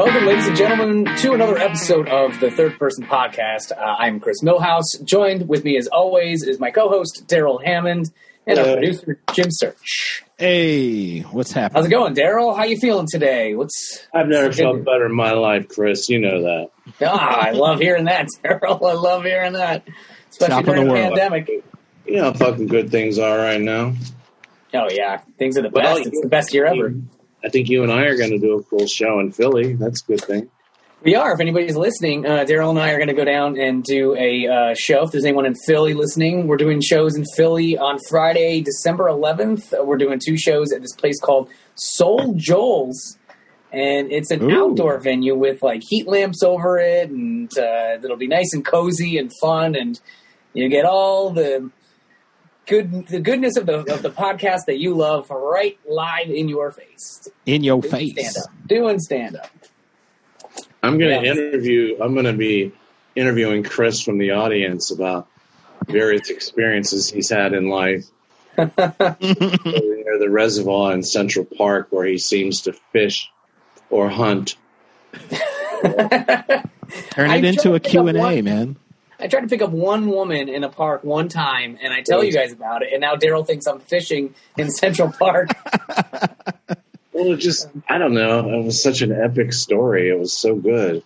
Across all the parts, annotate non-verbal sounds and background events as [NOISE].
Welcome, ladies and gentlemen, to another episode of the Third Person Podcast. Uh, I'm Chris Millhouse. Joined with me, as always, is my co-host Darrell Hammond and our producer Jim Search. Hey, what's happening? How's it going, Darrell? How you feeling today? What's I've never Good. felt better in my life, Chris. You know that. ah? I love hearing that, [LAUGHS] Darrell. I love hearing that, especially Top during the the world. pandemic. You know how fucking good things are right now. Oh yeah, things are the Well, best. It's the best year ever. I think you and I are going to do a cool show in Philly. That's a good thing. We are. If anybody's listening, uh, Darrell and I are going to go down and do a uh, show. If there's anyone in Philly listening, we're doing shows in Philly on Friday, December 11th. Uh, we're doing two shows at this place called Soul Joel's. And it's an Ooh. outdoor venue with like heat lamps over it, and uh, it'll be nice and cozy and fun, and you get all the good the goodness of the of the podcast that you love right live in your face. In your Doing face. stand up, doing stand up. I'm going to Yeah. interview. I'm going to be interviewing Chris from the audience about various experiences he's had in life. [LAUGHS] near the reservoir in Central Park, where he seems to fish or hunt. [LAUGHS] Turn I it into tried a to pick up Q&A, one- man. I tried to pick up one woman in a park one time, and I tell you guys about it. And now Darrell thinks I'm fishing in [LAUGHS] Central Park. [LAUGHS] Well, it just I don't know. It was such an epic story. It was so good.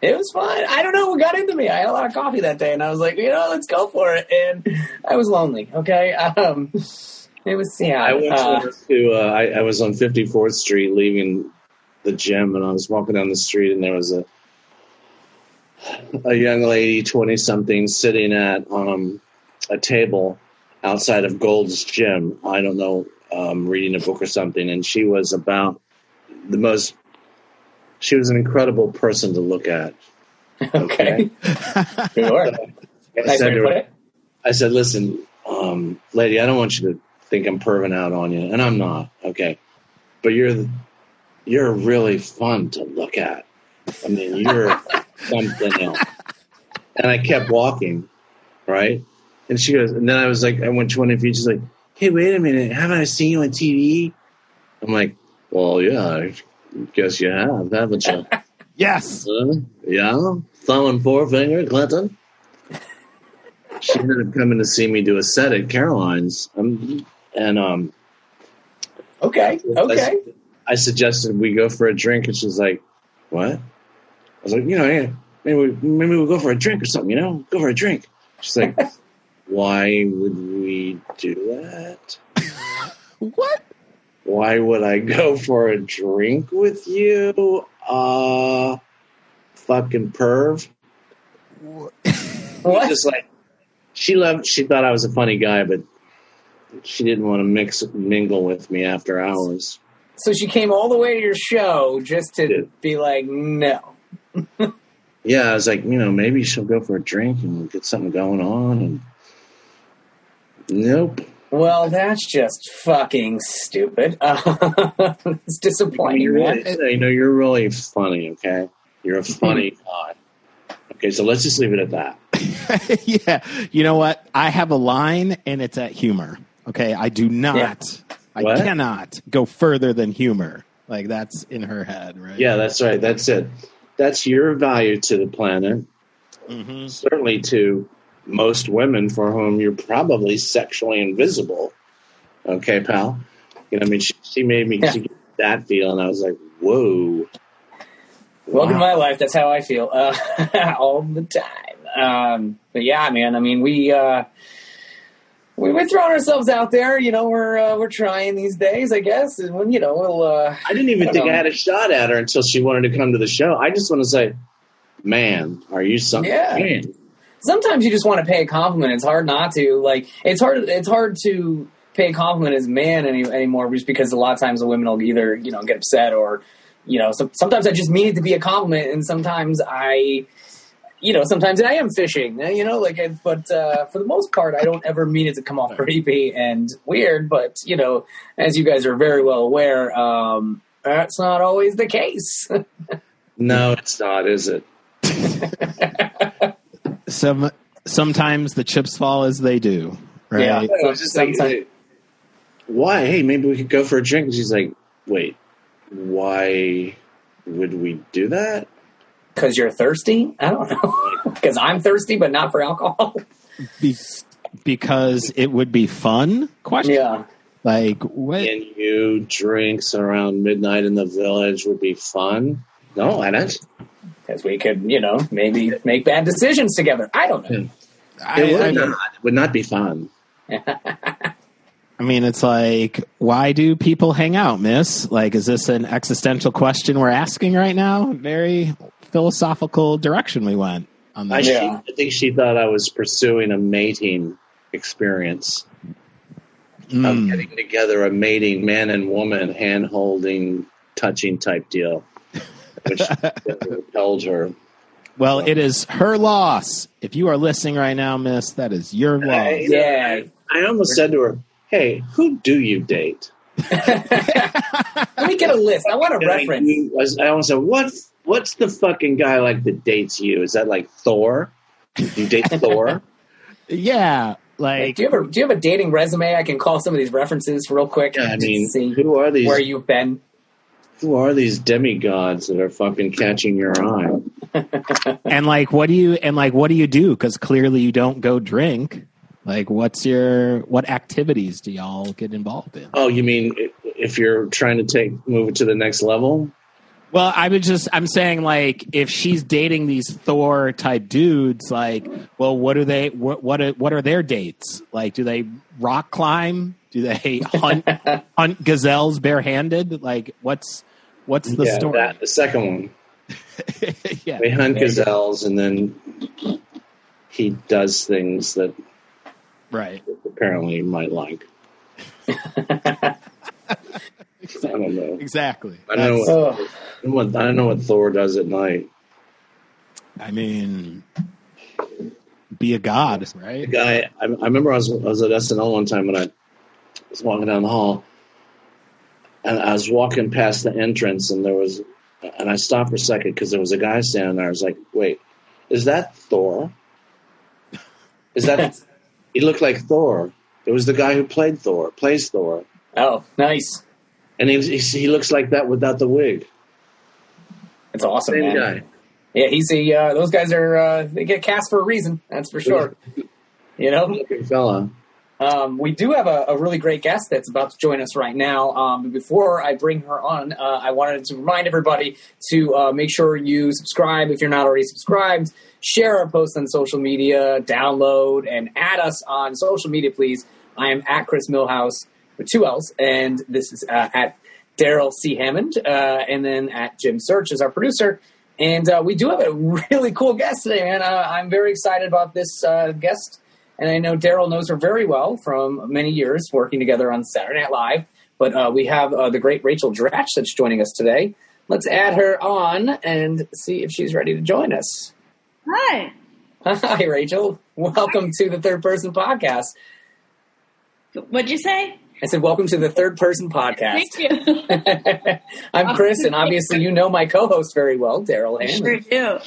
it was fun. I don't know what got into me. I had a lot of coffee that day, and I was like, you know, let's go for it. And I was lonely. Okay, um, it was yeah. I went uh, to, uh, I, I was on 54th Street leaving the gym, and I was walking down the street, and there was a a young lady, 20 something, sitting at um, a table outside of Gold's gym. I don't know, um, reading a book or something, and she was about the most. She was an incredible person to look at. [LAUGHS] okay, sure. I said her. I said, listen, um, lady, I don't want you to think I'm perving out on you, and I'm not, okay? But you're you're really fun to look at. I mean, you're [LAUGHS] something else. And I kept walking, right? And she goes, and then I was like, I went 20 feet. She's like, hey, wait a minute, haven't I seen you on TV? I'm like, well, yeah, I guess you have, haven't you? [LAUGHS] Yes. Uh, yeah, thumb and forefinger, Clinton. She ended up coming to see me do a set at Caroline's, um, and um, Okay, okay. I suggested we go for a drink, and she's like, "What?" I was like, "You know, yeah, maybe we, maybe we'll go for a drink or something. You know, go for a drink." She's like, [LAUGHS] "Why would we do that? [LAUGHS] What? Why would I go for a drink with you? Uh, fucking perv." What? [LAUGHS] just like she loved she thought I was a funny guy, but she didn't want to mix mingle with me after hours. So she came all the way to your show just to Yeah. be like, no. Yeah, I was like, you know, maybe she'll go for a drink and get something going on and Nope. Well, that's just fucking stupid. [LAUGHS] it's disappointing, You're really, you know, you're really funny, okay? You're a funny [LAUGHS] guy. Okay, so let's just leave it at that. [LAUGHS] yeah. You know what? I have a line and it's at humor. Okay. I do not, I What? cannot go further than humor. Like that's in her head, right? Yeah, that's right. That's it. That's your value to the planet. hmm certainly to most women for whom you're probably sexually invisible. Okay, pal. You know, I mean, she, she made me Yeah. she gave that feel, and I was like, "Whoa!" Welcome to my life. That's how I feel uh, [LAUGHS] all the time. Um, but yeah, man. I mean, we uh, we we're throwing ourselves out there. You know, we're uh, we're trying these days, I guess. And when you know, we'll. Uh, I didn't even I think know. I had a shot at her until she wanted to come to the show. I just want to say, "Man, are you something?" Yeah. Man. sometimes you just want to pay a compliment. It's hard not to. Like it's hard. It's hard to pay a compliment as a man any, anymore, just because a lot of times the women will either you know get upset or you know. So, sometimes I just mean it to be a compliment, and sometimes I. You know, sometimes I am fishing. eh, You know, like, it- but uh, for the most part, I don't ever mean it to come off creepy and weird. But you know, as you guys are very well aware, um, that's not always the case. [LAUGHS] No, it's not, is it? Some, sometimes the chips fall as they do. Right. Yeah. I was just like, Sometimes- hey, "Why? Hey, maybe we could go for a drink." And she's like, "Wait, why? would we do that? Because you're thirsty? I don't know. [LAUGHS] Because I'm thirsty, but not for alcohol. [LAUGHS] Be- because it would be fun? Question. yeah. Like what? And you drinks around midnight in the village would be fun. No, I don't. Because we could, you know, maybe make bad decisions together. I don't know. I, It would I- not. It would not be fun. I mean, it's like, why do people hang out, Miss? Like, is this an existential question we're asking right now? Very philosophical direction we went on I, that. she, I think she thought I was pursuing a mating experience. of Mm. getting together a mating man and woman hand holding touching type deal which [LAUGHS] repelled her Well, it is her loss. If you are listening right now, Miss, that is your loss. I, Yeah. I almost said to her hey who do you date [LAUGHS] Let me get a list. I want a And reference. I, was- I almost said what what's the fucking guy like that dates you is that like thor do you date [LAUGHS] thor Yeah, like do you have a do you have a dating resume? I can call some of these references real quick. yeah, i mean see who are these where you've been. who are these demigods that are fucking catching your eye [LAUGHS] and like what do you and like what do you do? Because clearly you don't go drink. Like, what's your what activities do y'all get involved in? oh you mean if you're trying to take move it to the next level Well, I would just I'm saying like if she's dating these Thor type dudes, like, well, what do they what what are, what are their dates? Like, do they rock climb? Do they [LAUGHS] hunt hunt gazelles barehanded? Like, what's what's the yeah, story? that, the second one [LAUGHS] yeah, We hunt There gazelles, and then he does things that right. apparently might like. [LAUGHS] [LAUGHS] I don't know. Exactly. I don't know Oh, what, I don't know what I don't know what Thor does at night. I mean, be a god, The right? guy, I, I remember I was, I was at SNL one time, and I was walking down the hall, and I was walking past the entrance, and there was, and I stopped for a second because there was a guy standing there. I was like, "Wait, is that Thor? Is that?" [LAUGHS] he looked like Thor. It was the guy who played Thor, plays Thor, oh, nice. And he he, looks like that without the wig. It's awesome, Same man. guy. Yeah, he's a. Uh, those guys are. Uh, they get cast for a reason. That's for sure. You know. Fella. Um, we do have a, a really great guest that's about to join us right now. Um, before I bring her on, uh, I wanted to remind everybody to uh, make sure you subscribe if you're not already subscribed. Share our posts on social media, download, and add us on social media, please. I am at Chris Millhouse with two L's, and this is uh, at Darrell C. Hammond, uh, and then at Jim Search is our producer. And uh, we do have a really cool guest today, man. Uh, I'm very excited about this uh, guest. And I know Darrell knows her very well from many years working together on Saturday Night Live. But uh, we have uh, the great Rachel Dratch that's joining us today. Let's add her on and see if she's ready to join us. Hi. [LAUGHS] Hi, Rachel. Welcome to the Third Person Podcast. What'd you say? I said, Welcome to the Third Person Podcast. Thank you. [LAUGHS] I'm Chris, and obviously you know my co host very well, Darrell I sure do.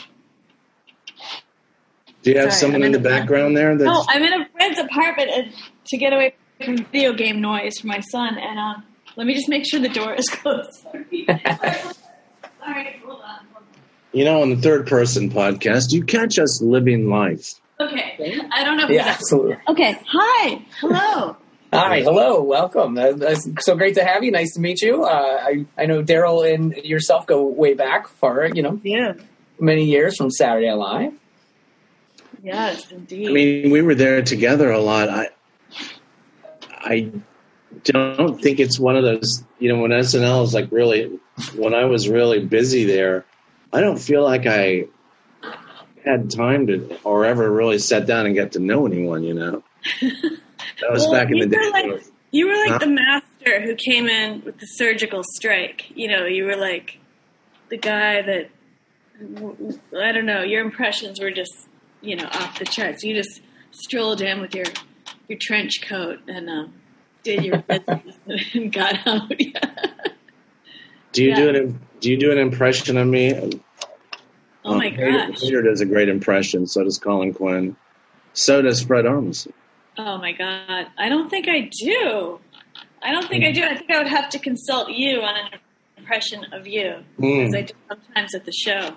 Do you have Sorry, someone I'm in the in background there? That's, No, I'm in a friend's apartment and, to get away from video game noise for my son. And um, let me just make sure the door is [LAUGHS] closed. Sorry. [LAUGHS] All right, hold on. You know, on the third person podcast, you catch us living life. Okay, I don't know. Who Yeah, that- absolutely. Okay, hi, hello. Hi, hello, welcome. Uh, That's so great to have you. Nice to meet you. Uh, I I know Darrell and yourself go way back, far you know, Yeah. many years from Saturday Night Live. Yes, indeed. I mean, we were there together a lot. I, I don't think it's one of those. You know, when SNL is like really, when I was really busy there, I don't feel like I had time to or ever really sat down and get to know anyone. You know, [LAUGHS] that was Well, back in the day. like- you were like Huh? the master who came in with the surgical strike. You know, you were like the guy that I don't know. Your impressions were just you know off the charts. You just strolled in with your your trench coat and um, did your [LAUGHS] business and got out. [LAUGHS] do you do an Do you do an impression of me? oh my Um, Peter- gosh! Peter does a great impression. So does Colin Quinn. So does Fred Armisen. Oh my god! I don't think I do. I don't think I do. I think I would have to consult you on an impression of you Hmm. as I do sometimes at the show.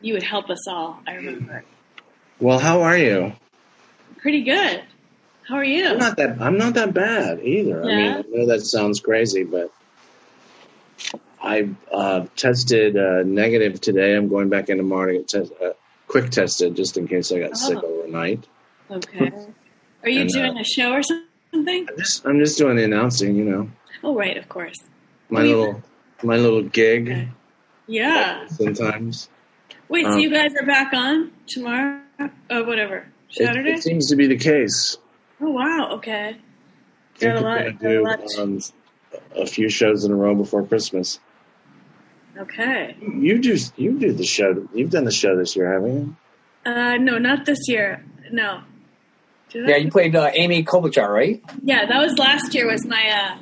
You would help us all. I remember. Well, how are you? Pretty good. How are you? I'm not that. I'm not that bad either. Yeah. I mean, I know that sounds crazy, but I uh, tested uh, negative today. I'm going back in tomorrow to get test, uh, quick tested just in case I got sick Oh. overnight. Okay. Are you And, uh, doing a show or something? I'm just, I'm just doing the announcing. You know, Oh, right, of course. my Oh, little, my little gig. Okay. Yeah. Sometimes Wait, so Um, you guys are back on tomorrow? Or whatever. it, Saturday? it seems to be the case. oh, wow. Okay. Got a lot- gonna a do lot- um, a few shows in a row before Christmas. Okay. You do, you do the show. You've done the show this year, haven't you? Uh, no, not this year. No. Did I? Yeah, you played uh, Amy Klobuchar, right? Yeah, that was last year. Was my uh,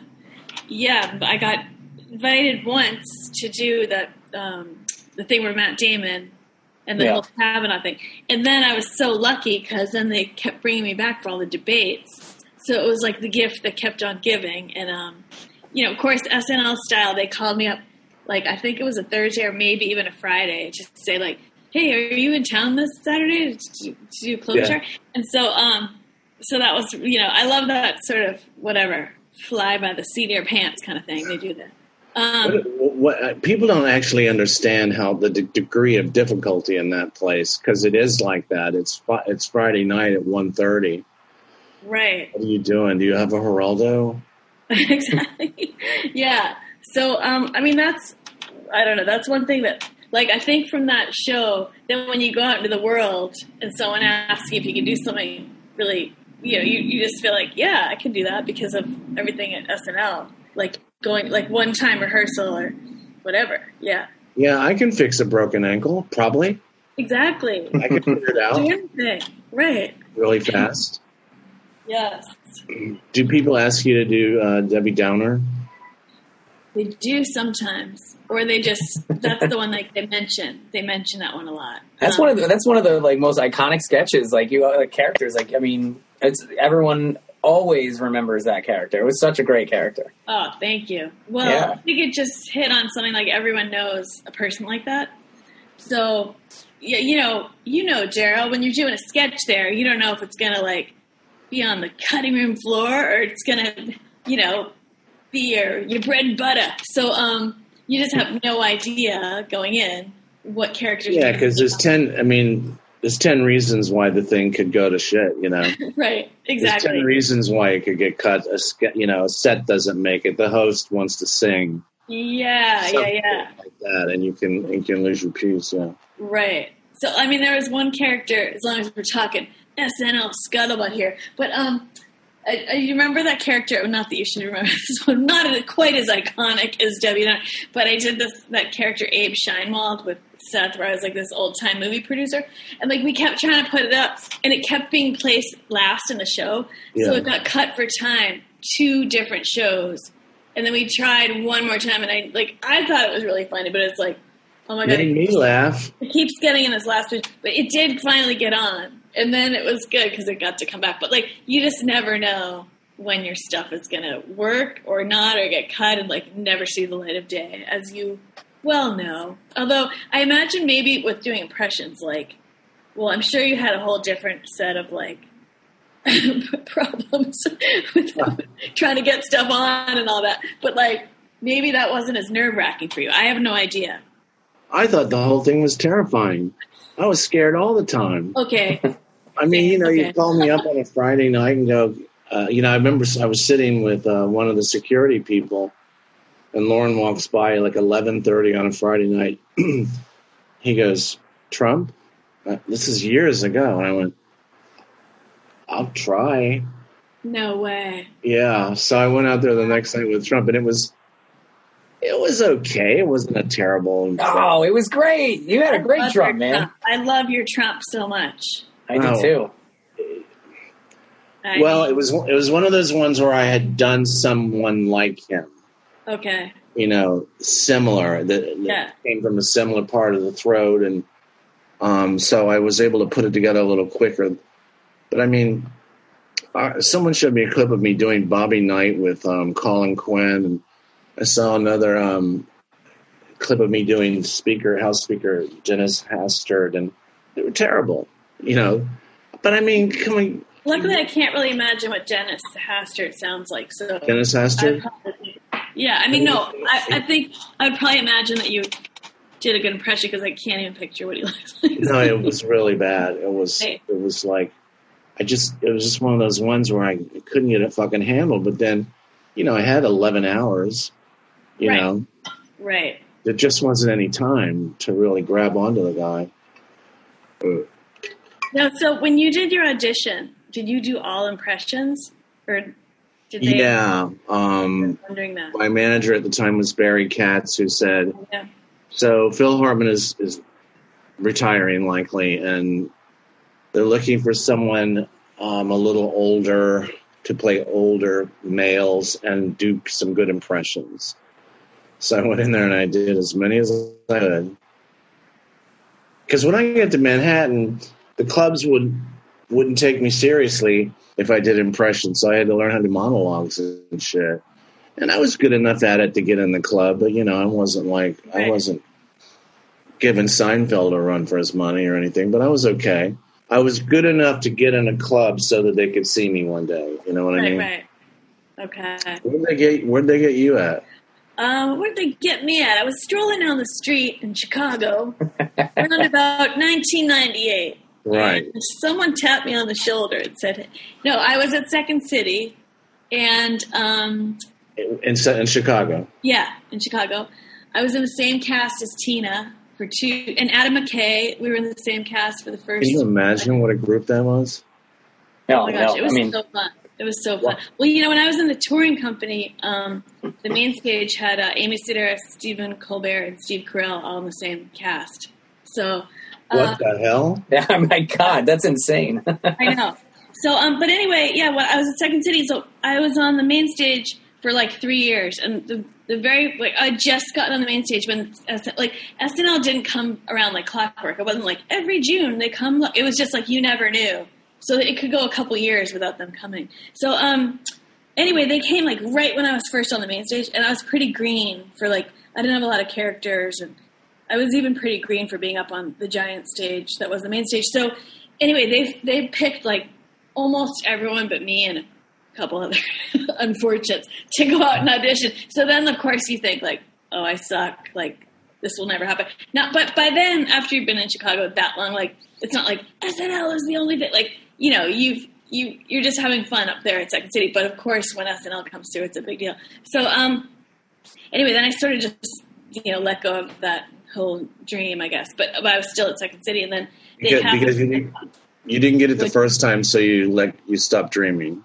yeah. I got invited once to do the um, the thing where Matt Damon and the Yeah. whole Kavanaugh thing, and then I was so lucky because then they kept bringing me back for all the debates. So it was like the gift that kept on giving, and um, you know, of course, SNL style. They called me up like I think it was a Thursday or maybe even a Friday, just to say like, "Hey, are you in town this Saturday to, to do Klobuchar?" Yeah. And so, um, so that was you know, I love that sort of whatever fly by the seat of your pants kind of thing. They do that. Um, What, what, uh, people don't actually understand how the de- degree of difficulty in that place because it is like that. It's fi- it's Friday night at 1.30. right. What are you doing? Do you have a Geraldo? [LAUGHS] exactly. Yeah. So, um, I mean, that's, I don't know, that's one thing that, like, I think from that show, then when you go out into the world and someone asks you if you can do something really, you know, you, you just feel like, yeah, I can do that because of everything at SNL. Like, going, like, one time rehearsal or whatever. Yeah. Yeah, I can fix a broken ankle probably. Exactly. I can figure it out. [LAUGHS] do anything. Right. really fast. Yes. Do people ask you to do uh, Debbie Downer? They do sometimes. Or they just, that's the one like they mention. They mention that one a lot. That's Um, one of the, that's one of the like most iconic sketches. Like you, like characters. Like I mean, it's everyone always remembers that character. It was such a great character. Oh, thank you. Well, Yeah. I think it just hit on something like everyone knows a person like that. So, yeah, you know, you know, Darrell, when you're doing a sketch there, you don't know if it's gonna like be on the cutting room floor or it's gonna, you know, be your your bread and butter. So, um, you just have no idea going in what characters. Yeah, because there's ten. I mean, there's ten reasons why the thing could go to shit. You know, [LAUGHS] right, there's exactly. ten reasons why it could get cut. A you know, a set doesn't make it. The host wants to sing. Yeah, yeah, yeah. like that, and you can you can lose your piece. Yeah. Right. So I mean, there was one character. As long as we're talking SNL scuttlebutt here, but um, I, I, you remember that character? Not that you should remember [LAUGHS] this one. Not quite as iconic as Debbie but I did this that character Abe Scheinwald with Seth, where I was like this old time movie producer, and like we kept trying to put it up, and it kept being placed last in the show, so it got cut for time. Two different shows. And then we tried one more time, and I like I thought it was really funny, but it's like, oh my god, Made me laugh. it keeps getting in this last week, but it did finally get on, and then it was good because it got to come back. But like, you just never know when your stuff is gonna work or not, or get cut and like never see the light of day, as you well no. Although I imagine maybe with doing impressions, like, well, I'm sure you had a whole different set of like [LAUGHS] problems with trying to get stuff on and all that. But like, maybe that wasn't as nerve wracking for you. I have no idea. I thought the whole thing was terrifying. I was scared all the time. Okay. [LAUGHS] I mean, you know, Okay. you call me up on a Friday night and go, uh, you know, I remember I was sitting with uh, one of the security people, and Lorne walks by like eleven thirty on a Friday night. [CLEARS THROAT] he goes, "Trump." Uh, this is years ago, and I went, "I'll try." No way. Yeah, so I went out there the next night with Trump, and it was, it was okay. It wasn't a terrible. Oh, it was great. You had a great love Trump, man. I love your Trump so much. I do Oh. too. I- Well, it was it was one of those ones where I had done someone like him. Okay. you know, similar that, Yeah. came from a similar part of the throat, and um, so I was able to put it together a little quicker. But I mean, uh, someone showed me a clip of me doing Bobby Knight with um, Colin Quinn, and I saw another um, clip of me doing speaker, house speaker, Dennis Hastert, and they were terrible, you know. But I mean, come on, Luckily, I can't really imagine what Dennis Hastert sounds like. So Dennis Hastert. Yeah, I mean, no, I, I think I'd probably imagine that you did a good impression because I can't even picture what he [LAUGHS] looks like. No, it was really bad. It was. Right. It was like, I just. It was just one of those ones where I couldn't get it fucking handled. But then, you know, I had eleven hours. You Right. know, right. there just wasn't any time to really grab onto the guy. No, so when you did your audition, did you do all impressions, or did they? Yeah. Um, wondering that. my manager at the time was Barry Katz, who said, Yeah. So Phil Hartman is, is retiring likely, and they're looking for someone um, a little older to play older males and do some good impressions. So I went in there and I did as many as I could. Because when I get to Manhattan, the clubs would wouldn't take me seriously if I did impressions, so I had to learn how to monologues and shit. And I was good enough at it to get in the club, but you know, I wasn't like I wasn't giving Seinfeld a run for his money or anything, but I was okay. I was good enough to get in a club so that they could see me one day. You know what I mean? Right. Okay. Where'd they get Where'd they get you at? Um, where'd they get me at? I was strolling down the street in Chicago [LAUGHS] around about 1998. Right. And someone tapped me on the shoulder and said, "No, I was at Second City, and um, In, in, in Chicago. yeah, in Chicago, I was in the same cast as Tina for two, and Adam McKay. We were in the same cast for the first. Can you imagine what a group that was? No, Oh my gosh, no. it was I mean, so fun. It was so fun. Well, you know, when I was in the touring company, um, the main stage had uh, Amy Sedaris, Stephen Colbert, and Steve Carell all in the same cast. So, What the hell? yeah, [LAUGHS] my God, that's insane. [LAUGHS] I know. So, um, but anyway, yeah, when I was at Second City, so I was on the main stage for like three years, and the the very like I just gotten on the main stage when like SNL didn't come around like clockwork. It wasn't like every June they come. It was just like you never knew, so it could go a couple years without them coming. So, um, anyway, they came like right when I was first on the main stage, and I was pretty green for like I didn't have a lot of characters, and I was even pretty green for being up on the giant stage that was the main stage. So anyway, they they picked like almost everyone but me and a couple other [LAUGHS] unfortunates to go out and audition. So then, of course, you think like, oh, I suck. Like this will never happen. Now, but by then, after you've been in Chicago that long, like it's not like SNL is the only thing. Like you know, you've you you're just having fun up there at Second City. But of course, when SNL comes through, it's a big deal. So um, anyway, then I sort of just you know let go of that whole dream, I guess. But, but I was still at Second City, and then they Because, because you, didn't- you didn't get it the first time, so you like you stopped dreaming.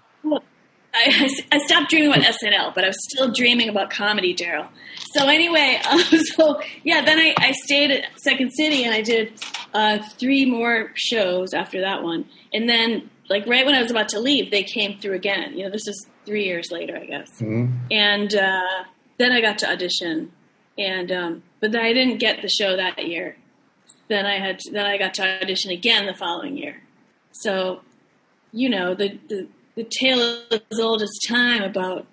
I, I stopped dreaming about SNL, but I was still dreaming about comedy, Darrell. So anyway, [LAUGHS] um, so yeah, then I, I stayed at Second City and I did uh, three more shows after that one, and then like right when I was about to leave, they came through again. You know, this is three years later, I guess. And uh, then I got to audition, and um, but then I didn't get the show that year. Then I had then I got to audition again the following year. So, you know, the the, the tale as old as time about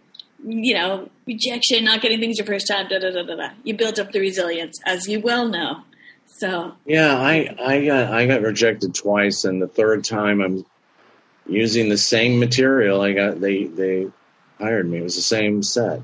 you know rejection, not getting things your first time. Da da da da da. You built up the resilience, as you well know. So Yeah, I I got I got rejected twice, and the third time I'm using the same material. I got they they hired me. It was the same set.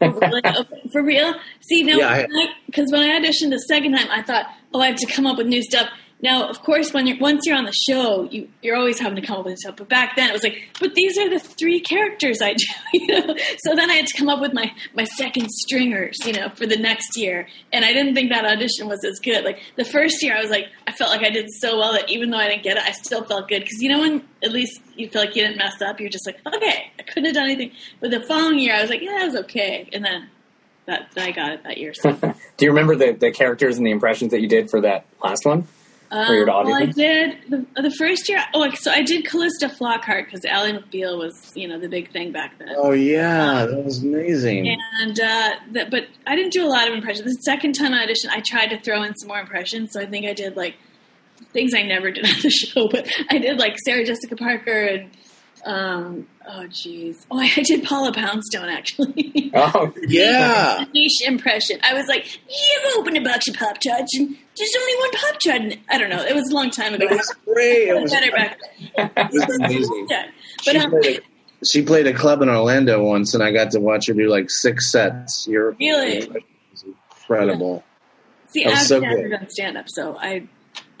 Like, okay, for real? See, now, Yeah, because when I auditioned the second time, I thought, oh, I have to come up with new stuff. Now, of course, when you're once you're on the show, you you're always having to come up with stuff. But back then, it was like, but these are the three characters I do, [LAUGHS] you know. So then I had to come up with my my second stringers, you know, for the next year. And I didn't think that audition was as good. Like the first year, I was like, I felt like I did so well that even though I didn't get it, I still felt good because you know when at least you feel like you didn't mess up, you're just like, okay, I couldn't have done anything. But the following year, I was like, yeah, it was okay. And then that I got it that year. So. [LAUGHS] Do you remember the, the characters and the impressions that you did for that last one? For your Um, well, I did the, the first year. Oh, so I did Calista Flockhart because Ally McBeal was, you know, the big thing back then. Oh yeah, that was amazing. And uh, the, but I didn't do a lot of impressions. The second time I auditioned, I tried to throw in some more impressions. So I think I did like things I never did [LAUGHS] on the show. But I did like Sarah Jessica Parker and Um, oh, jeez. Oh, [LAUGHS] I did Paula Poundstone actually. [LAUGHS] [LAUGHS] Oh, Yeah. Niche impression. I was like, "You've opened a box of Pop Tarts, and there's only one Pop Tart." I don't know. It was a long time ago. It was great. It was, better back. it was amazing. But um, played, a, she played a club in Orlando once, and I got to watch her do like six sets. You're Really? it was incredible. see, that I've so never good. done stand up, so I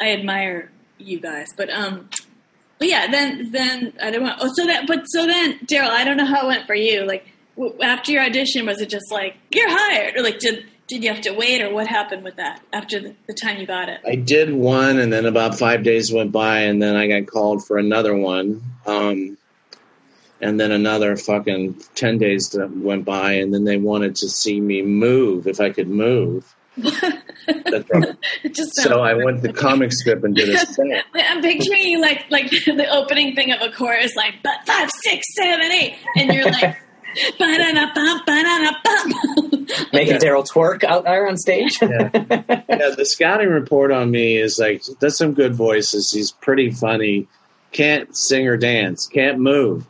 I admire you guys. But um, but yeah. Then then I don't want. Oh, so that. But so then, Darrell, I don't know how it went for you. Like w- after your audition, was it just like you're hired, or like did did you have to wait, or what happened with that after the, the time you got it? I did one, and then about five days went by, and then I got called for another one. Um, and then another fucking 10 days went by, and then they wanted to see me move if I could move. That's [LAUGHS] right. It just So I went to comic strip and did a [LAUGHS] set. I'm picturing you like like [LAUGHS] the opening thing of a chorus, like but five, six, seven, eight, and you're like ba-da-da-bum, ba-da-da-bum. making Darrell twerk out there on stage. Yeah. yeah, the scouting report on me is like does some good voices. He's pretty funny. Can't sing or dance. Can't move.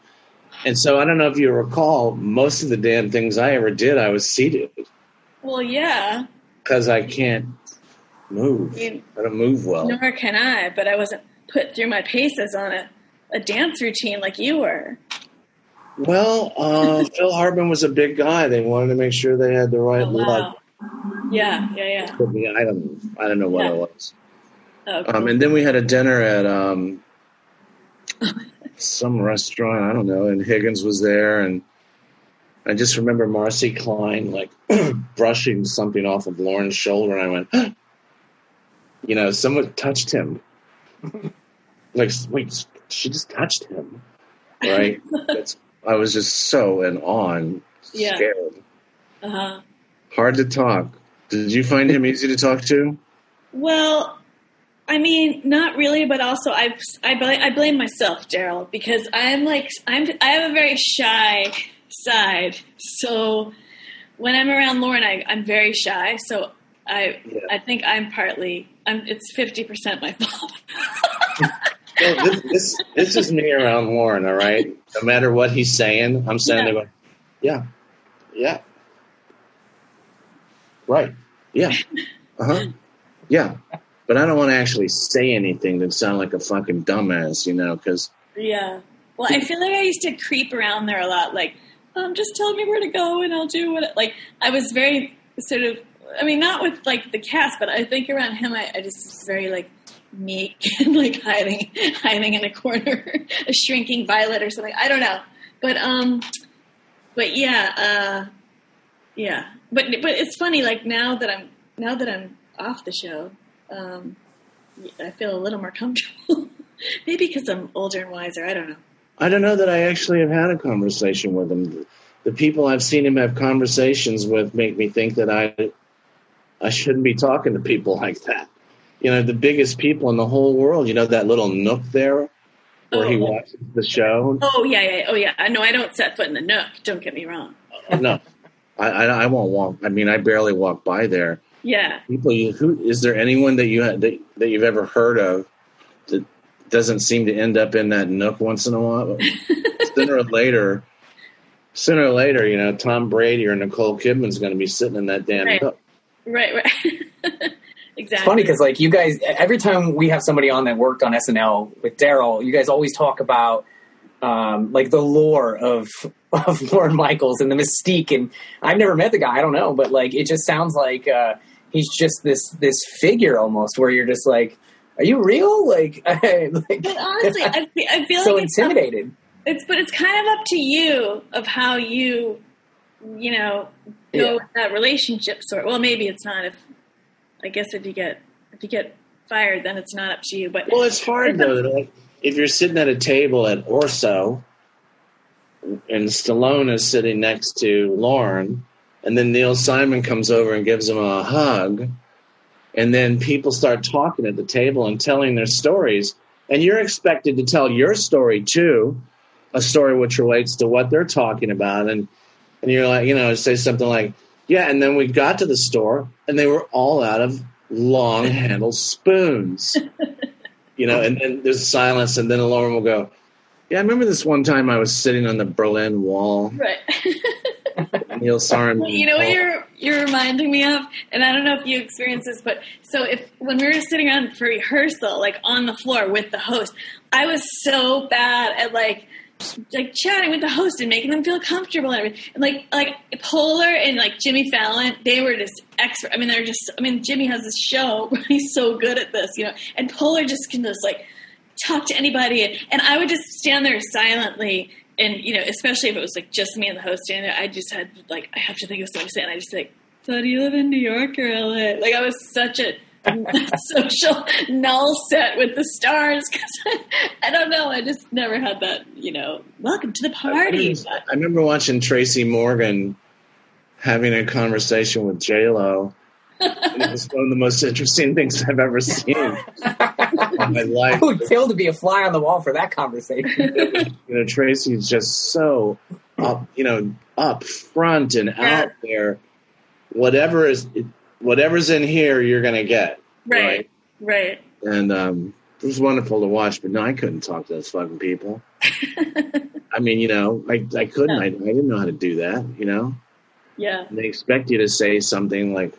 And so I don't know if you recall, most of the damn things I ever did, I was seated Well, yeah, because I can't move. I don't move well. nor can I, but I wasn't put through my paces on a, a dance routine like you were. Well, uh, [LAUGHS] Phil Hartman was a big guy. They wanted to make sure they had the right Oh, blood. wow. Yeah, yeah, yeah. Put me- I don't. I don't know what Yeah. it was. Oh, cool. Um, and then we had a dinner at um, [LAUGHS] some restaurant. I don't know. And Higgins was there, and I just remember Marci Klein like [CLEARS THROAT] brushing something off of Lorne's shoulder, and I went, [GASPS] you know, someone touched him. [LAUGHS] like, wait, she just touched him, right? [LAUGHS] That's, I was just so in awe and Yeah. scared. uh-huh. Hard to talk. Did you find him easy to talk to? Well, I mean, not really, but also I I, I blame myself, Darrell, because I'm like I'm I have a very shy side. So when I'm around Lorne, I, I'm very shy. So I Yeah. I think I'm partly I'm it's fifty percent my fault. [LAUGHS] Well, this, this this is me around Lorne, all right. No matter what he's saying, I'm saying Yeah. going, yeah, yeah, right, yeah, uh huh, yeah. But I don't want to actually say anything that sound like a fucking dumbass, you know, because yeah. Well, I feel like I used to creep around there a lot. Like, um, just tell me where to go and I'll do what. Like, I was very sort of. I mean, not with like the cast, but I think around him, I, I just was very like meek [LAUGHS] and like hiding, hiding in a corner, [LAUGHS] a shrinking violet or something. I don't know, but um, but yeah, uh, yeah. But but it's funny. Like now that I'm now that I'm off the show, um, I feel a little more comfortable. [LAUGHS] Maybe because I'm older and wiser. I don't know. I don't know that I actually have had a conversation with him. The people I've seen him have conversations with make me think that I I shouldn't be talking to people like that. You know, the biggest people in the whole world. You know that little nook there where he Oh. watches the show. Oh yeah, yeah. Oh yeah. I know. I don't set foot in the nook. Don't get me wrong. No, I, I I won't walk. I mean, I barely walk by there. Yeah. People, you, who is there anyone that you had, that, that you've ever heard of that doesn't seem to end up in that nook once in a while? sooner or later, sooner or later, you know, Tom Brady or Nicole Kidman's going to be sitting in that damn Right. nook. Right. Right. [LAUGHS] exactly. It's funny because like you guys, every time we have somebody on that worked on SNL with Darrell, you guys always talk about um, like the lore of [LAUGHS] of Lorne Michaels and the mystique. And I've never met the guy, I don't know, but like it just sounds like uh, he's just this this figure almost, where you're just like, are you real? Like, [LAUGHS] like But honestly, [LAUGHS] I, I feel so like it's up, intimidated. it's but it's kind of up to you of how you, you know, go Yeah. with that relationship sort. Well, maybe it's not. If I guess if you get if you get fired, then it's not up to you. But Well, it's hard though. Like, if you're sitting at a table at Orso, and Stallone is sitting next to Lorne, and then Neil Simon comes over and gives him a hug, and then people start talking at the table and telling their stories, and you're expected to tell your story too, a story which relates to what they're talking about, and and you're like, you know, say something like, yeah, and then we got to the store, and they were all out of long [LAUGHS] handled spoons you know, and then there's silence, and then Lorne will go, Yeah, I remember this one time I was sitting on the Berlin Wall. Right. [LAUGHS] Neil Sarn. you know what you're you're reminding me of, and I don't know if you experienced this, but so if when we were sitting on for rehearsal, like on the floor with the host, I was so bad at like like chatting with the host and making them feel comfortable and everything. And like like Poehler and like Jimmy Fallon, they were just expert. I mean, they're just. I mean, Jimmy has this show. [LAUGHS] He's so good at this, you know. And Poehler just can just like talk to anybody, and, and I would just stand there silently. And you know, especially if it was like just me and the host standing there, I just had like I have to think of something to say, and I just like, "So do you live in New York or LA?" Like I was such a [LAUGHS] social null set with the stars because I, [LAUGHS] I don't know. I just never had that. You know, welcome to the party. I remember watching Tracy Morgan having a conversation with J Lo. [LAUGHS] it was one of the most interesting things I've ever seen in my [LAUGHS] life. I would kill to be a fly on the wall for that conversation. [LAUGHS] You know, Tracy's just so up, you know, up front and Yeah. out there. Whatever is, whatever's in here, you're gonna get. Right, right. And um, it was wonderful to watch. But no, I couldn't talk to those fucking people. [LAUGHS] I mean, you know, I I couldn't. No. I, I didn't know how to do that. You know. Yeah. And they expect you to say something like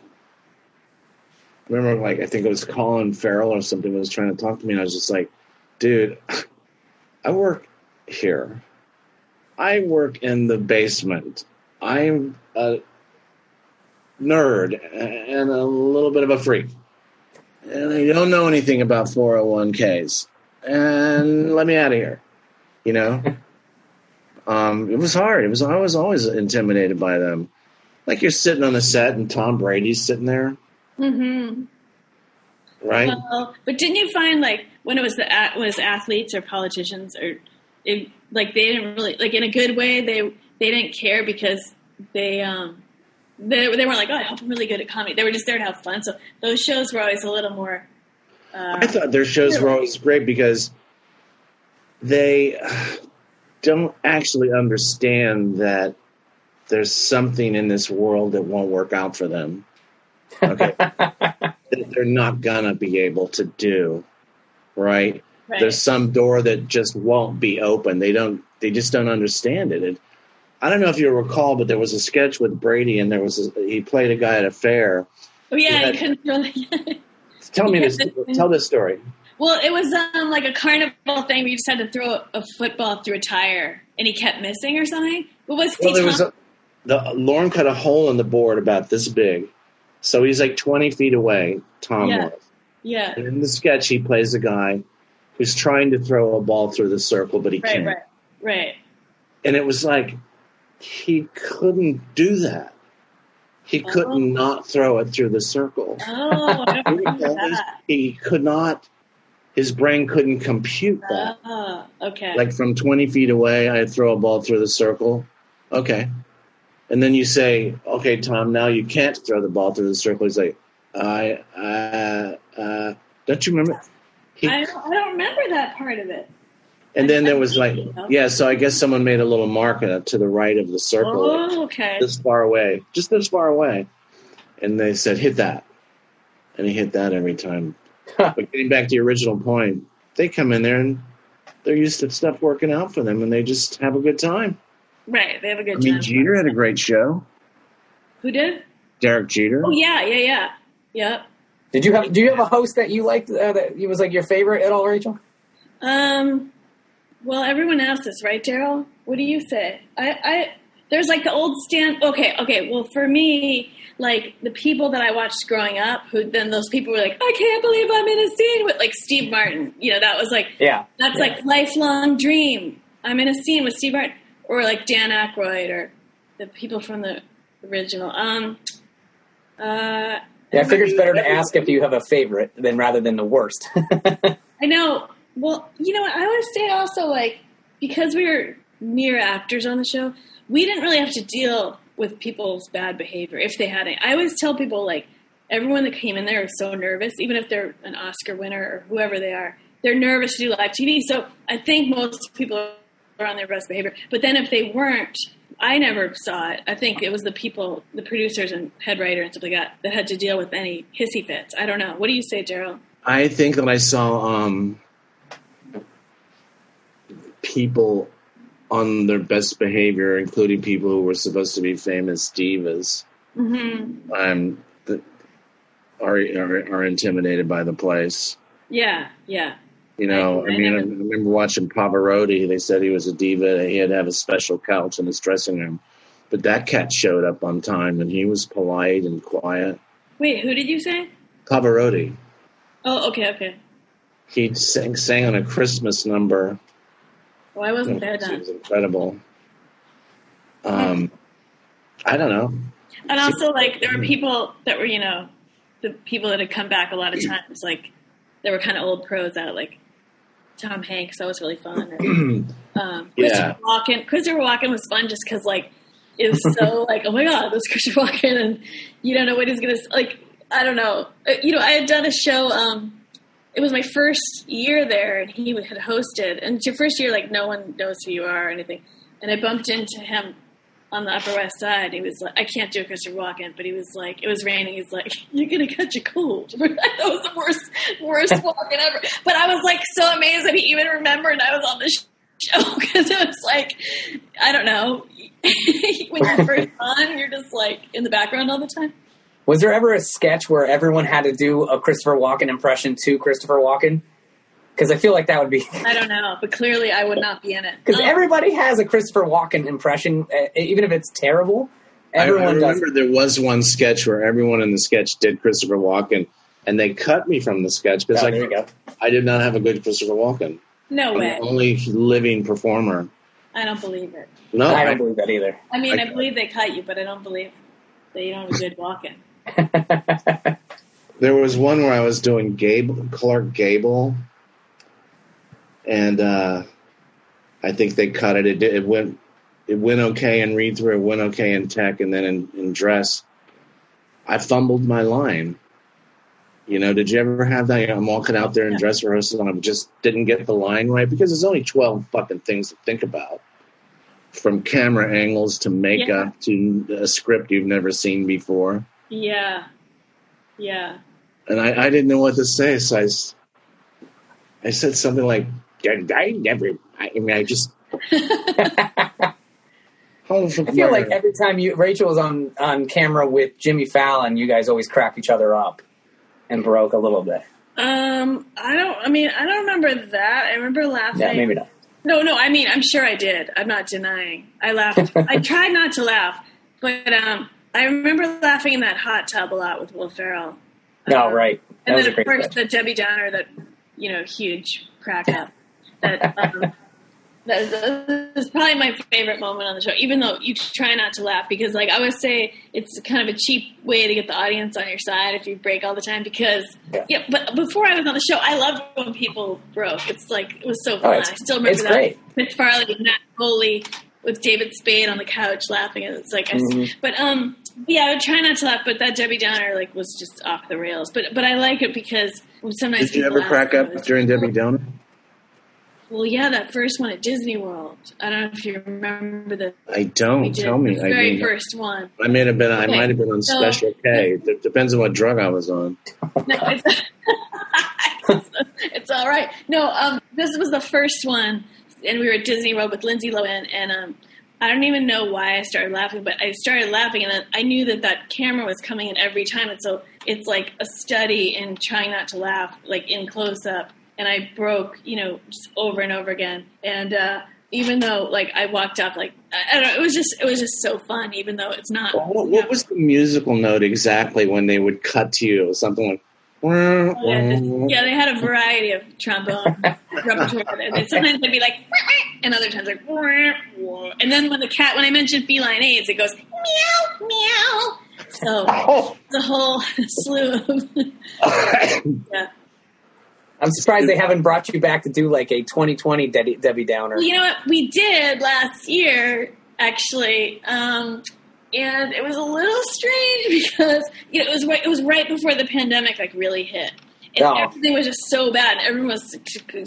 remember like I think it was Colin Farrell or something was trying to talk to me and I was just like, dude, [LAUGHS] I work here. I work in the basement. I'm a nerd and a little bit of a freak. And I don't know anything about 401ks. And let me out of here. You know? [LAUGHS] um, it was hard. It was I was always intimidated by them like you're sitting on the set and Tom Brady's sitting there, hmm right? Well, but didn't you find like when it was the a- was athletes or politicians or it, like they didn't really like in a good way they they didn't care because they um they they weren't like oh I hope I'm really good at comedy they were just there to have fun so those shows were always a little more uh, I thought their shows were always great because they [SIGHS] don't actually understand that there's something in this world that won't work out for them. Okay. [LAUGHS] that they're not gonna be able to do. Right? right. There's some door that just won't be open. They don't they just don't understand it. it I don't know if you recall, but there was a sketch with Brady, and there was a, he played a guy at a fair. oh yeah you couldn't really [LAUGHS] Tell me this. [LAUGHS] Tell this story. well it was um like a carnival thing where you just had to throw a, football through a tire and he kept missing or something what was Well, there was a, the Lorne cut a hole in the board about this big, so he's like twenty feet away. Tom Yeah. was. yeah And in the sketch, he plays a guy who's trying to throw a ball through the circle, but he right can't. right right And it was like he couldn't do that. He couldn't not throw it through the circle. oh I don't remember [LAUGHS] that he could not. His brain couldn't compute that. Ah, okay. like from 20 feet away, I throw a ball through the circle. Okay. And then you say, okay, Tom, now you can't throw the ball through the circle. He's like, I, uh, uh, don't you remember? He, I, don't, I don't remember that part of it. and then there was like, yeah, so I guess someone made a little mark uh, to the right of the circle, Oh, okay. this far away, just this far away. And they said, hit that. And he hit that every time. [LAUGHS] but getting back to your original point, they come in there and they're used to stuff working out for them and they just have a good time. Right, they have a good I mean, time. Jeter had a great show. Who did? Derek Jeter. Oh, yeah, yeah, yeah. Yep. Did you have? Do you have a host that you liked uh, that he was like your favorite at all, Rachel? Um, well, everyone asks, this, right, Darrell? What do you say? I, I, there's like the old stand. Okay, okay. Well, for me, like the people that I watched growing up, who then those people were like, I can't believe I'm in a scene with like Steve Martin. You know, that was like Yeah, That's Yeah. like lifelong dream. I'm in a scene with Steve Martin or like Dan Aykroyd or the people from the original. Um, uh, Yeah, I figure it's better to ask if you have a favorite than rather than the worst. [LAUGHS] I know. Well, you know what? I would say also like because we were mere actors on the show, we didn't really have to deal with people's bad behavior if they had it. I always tell people like everyone that came in there is so nervous, even if they're an Oscar winner or whoever they are, they're nervous to do live TV. So I think most people on their best behavior. But then if they weren't, I never saw it. I think it was the people, the producers and head writer and stuff like that, that had to deal with any hissy fits. I don't know. What do you say, Gerald? I think that I saw um, people on their best behavior, including people who were supposed to be famous divas, hmm um, that are, are are intimidated by the place. Yeah, yeah. You know, I- mean, I remember watching Pavarotti. They said he was a diva. He had to have a special couch in his dressing room. But that cat showed up on time, and he was polite and quiet. Wait, who did you say? Pavarotti. Oh, okay, okay. He sang, sang on a Christmas number. Well, I wasn't there done? It was incredible. Um, I don't know. And also, like, there were people that were, you know, the people that had come back a lot of times. Like, there were kind of old pros out, like Tom Hanks. That was really fun. And, [CLEARS THROAT] um, Yeah. Christopher Walken. Christopher Walken was fun just because, like, it was so [LAUGHS] like, oh my god, this Christopher Walken, and you don't know what he's gonna like. I don't know. Uh, You know, I had done a show. Um, it was my first year there, and he had hosted. And it's your first year, like no one knows who you are or anything. And I bumped into him on the Upper West Side. He was like, I can't do a Christopher Walken, but he was like, it was raining. He's like, you're gonna catch a cold. [LAUGHS] that was the worst, worst [LAUGHS] Walken ever. But I was like so amazed that he even remembered I was on the [LAUGHS] show because it was like, I don't know. when you're first on, you're just like in the background all the time. Was there ever a sketch where everyone had to do a Christopher Walken impression to Christopher Walken? Because I feel like that would be [LAUGHS] I don't know, but clearly I would not be in it. because Um, everybody has a Christopher Walken impression, uh, even if it's terrible. I, I Everyone does. I remember there was one sketch where everyone in the sketch did Christopher Walken, and they cut me from the sketch because Oh, I. I did not have a good Christopher Walken. no I'm way. the only living performer. I don't believe it. No, I I, don't believe that either. I mean, I, I- believe they cut you, but I don't believe that you don't have a good walk-in. [LAUGHS] there was one where I was doing Gable, Clark Gable, and uh, I think they cut it. It, did- it went it went okay in read through. It went okay in tech, and then in, in dress, I fumbled my line. You know, did you ever have that? I'm walking out there in Yeah. dress rehearsal, and I just didn't get the line right because there's only twelve fucking things to think about, from camera angles to makeup to a script you've never seen before Yeah, yeah. and I, I didn't know what to say, so I, I said something like, "I I never." I, I mean, I just. [LAUGHS] I feel like every time you Rachel was on on camera with Jimmy Fallon, you guys always cracked each other up and broke a little bit. Um, I don't. I mean, I don't remember that. I remember laughing. Yeah, maybe not. No, no. I mean, I'm sure I did. I'm not denying. I laughed. [LAUGHS] I tried not to laugh, but um, I remember laughing in that hot tub a lot with Will Ferrell. No, Um, right. That and was then a of course sketch. the Debbie Downer that you know huge crack [LAUGHS] up. That um, that that is probably my favorite moment on the show. Even though you try not to laugh because, like I always say, it's kind of a cheap way to get the audience on your side if you break all the time. Because Yeah. yeah, but before I was on the show, I loved when people broke. It's like it was so Oh, fun. it's- I still remember it's that. great. Chris Farley and Matt Foley with David Spade on the couch laughing. And it's like, I, Mhm. but um, yeah, I would try not to laugh. But that Debbie Downer like was just off the rails. But but I like it because sometimes Did you ever crack up during Debbie Downer? Well, yeah, that first one at Disney World. I don't know if you remember the I don't. Tell me. the I very mean, first one. I may have been. I might have been on So- Special K. It depends on what drug I was on. No, it's, [LAUGHS] it's all right. No, um, this was the first one, and we were at Disney World with Lindsay Lohan, and um, I don't even know why I started laughing, but I started laughing, and I knew that that camera was coming in every time, and so it's like a study in trying not to laugh, like in close up, and I broke, you know, just over and over again, and. uh even though, like, I walked off, like I, I don't know, it was just, it was just so fun. Even though it's not. What, what was the musical note exactly when they would cut to you? It was something like. Yeah, just- yeah, they had a variety of trombone [LAUGHS] repertoire. And sometimes they'd be like, and other times like, and then when the cat, when I mentioned feline aids, it goes meow meow. So Oh. the whole [LAUGHS] slew of [LAUGHS] yeah. I'm surprised they haven't brought you back to do like a 2020 Debbie, Debbie Downer. You know what we did last year, actually, um, and it was a little strange [LAUGHS] because you know it was right, it was right before the pandemic like really hit, and Oh. everything was just so bad. Everyone was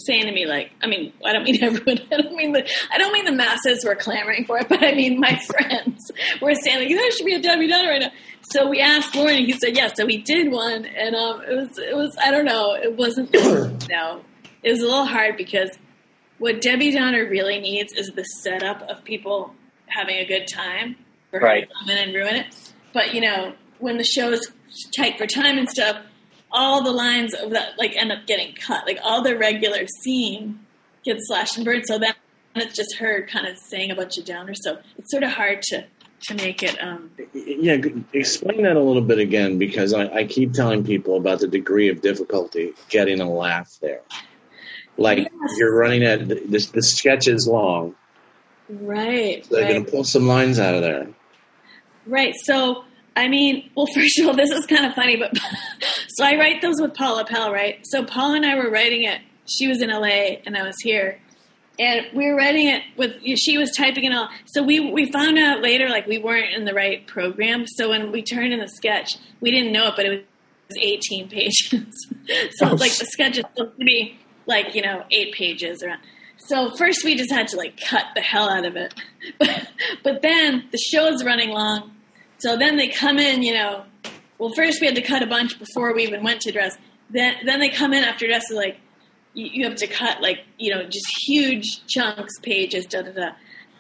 saying to me like, I mean, I don't mean [LAUGHS] everyone, I don't mean the, I don't mean the masses were clamoring for it, but I mean my [LAUGHS] friends were saying like there should be a Debbie Downer right now. So we asked Lorne, and he said yes. So we did one, and um, it was it was I don't know, it wasn't [CLEARS THROAT] no, it was a little hard because what Debbie Downer really needs is the setup of people having a good time for her Right. to come in and ruin it. But you know, when the show is tight for time and stuff, all the lines of that like end up getting cut. Like all the regular scene gets slashed and burned. So then it's just her kind of saying a bunch of downers. So it's sort of hard to to make it. Um, Yeah, explain that a little bit again because I, I keep telling people about the degree of difficulty getting a laugh there. Like Yes. you're running at this. The sketch is long. right. They're right. going to pull some lines out of there. Right. So, I mean, well, [LAUGHS] first of all, this is kind of funny, but so I write those with Paula Pell, right? So Paula and I were writing it. She was in LA and I was here, and we were writing it with. She was typing it all. So we we found out later like we weren't in the right program. So when we turned in the sketch, we didn't know it, but it was 18 pages. [LAUGHS] so Oh, like the sketch is supposed to be like you know eight pages or. So first we just had to like cut the hell out of it, but, [LAUGHS] but then the show is running long, so then they come in, you know. Well, first we had to cut a bunch before we even went to dress. Then then they come in after dress, so like you, you have to cut like you know just huge chunks, pages, da da da,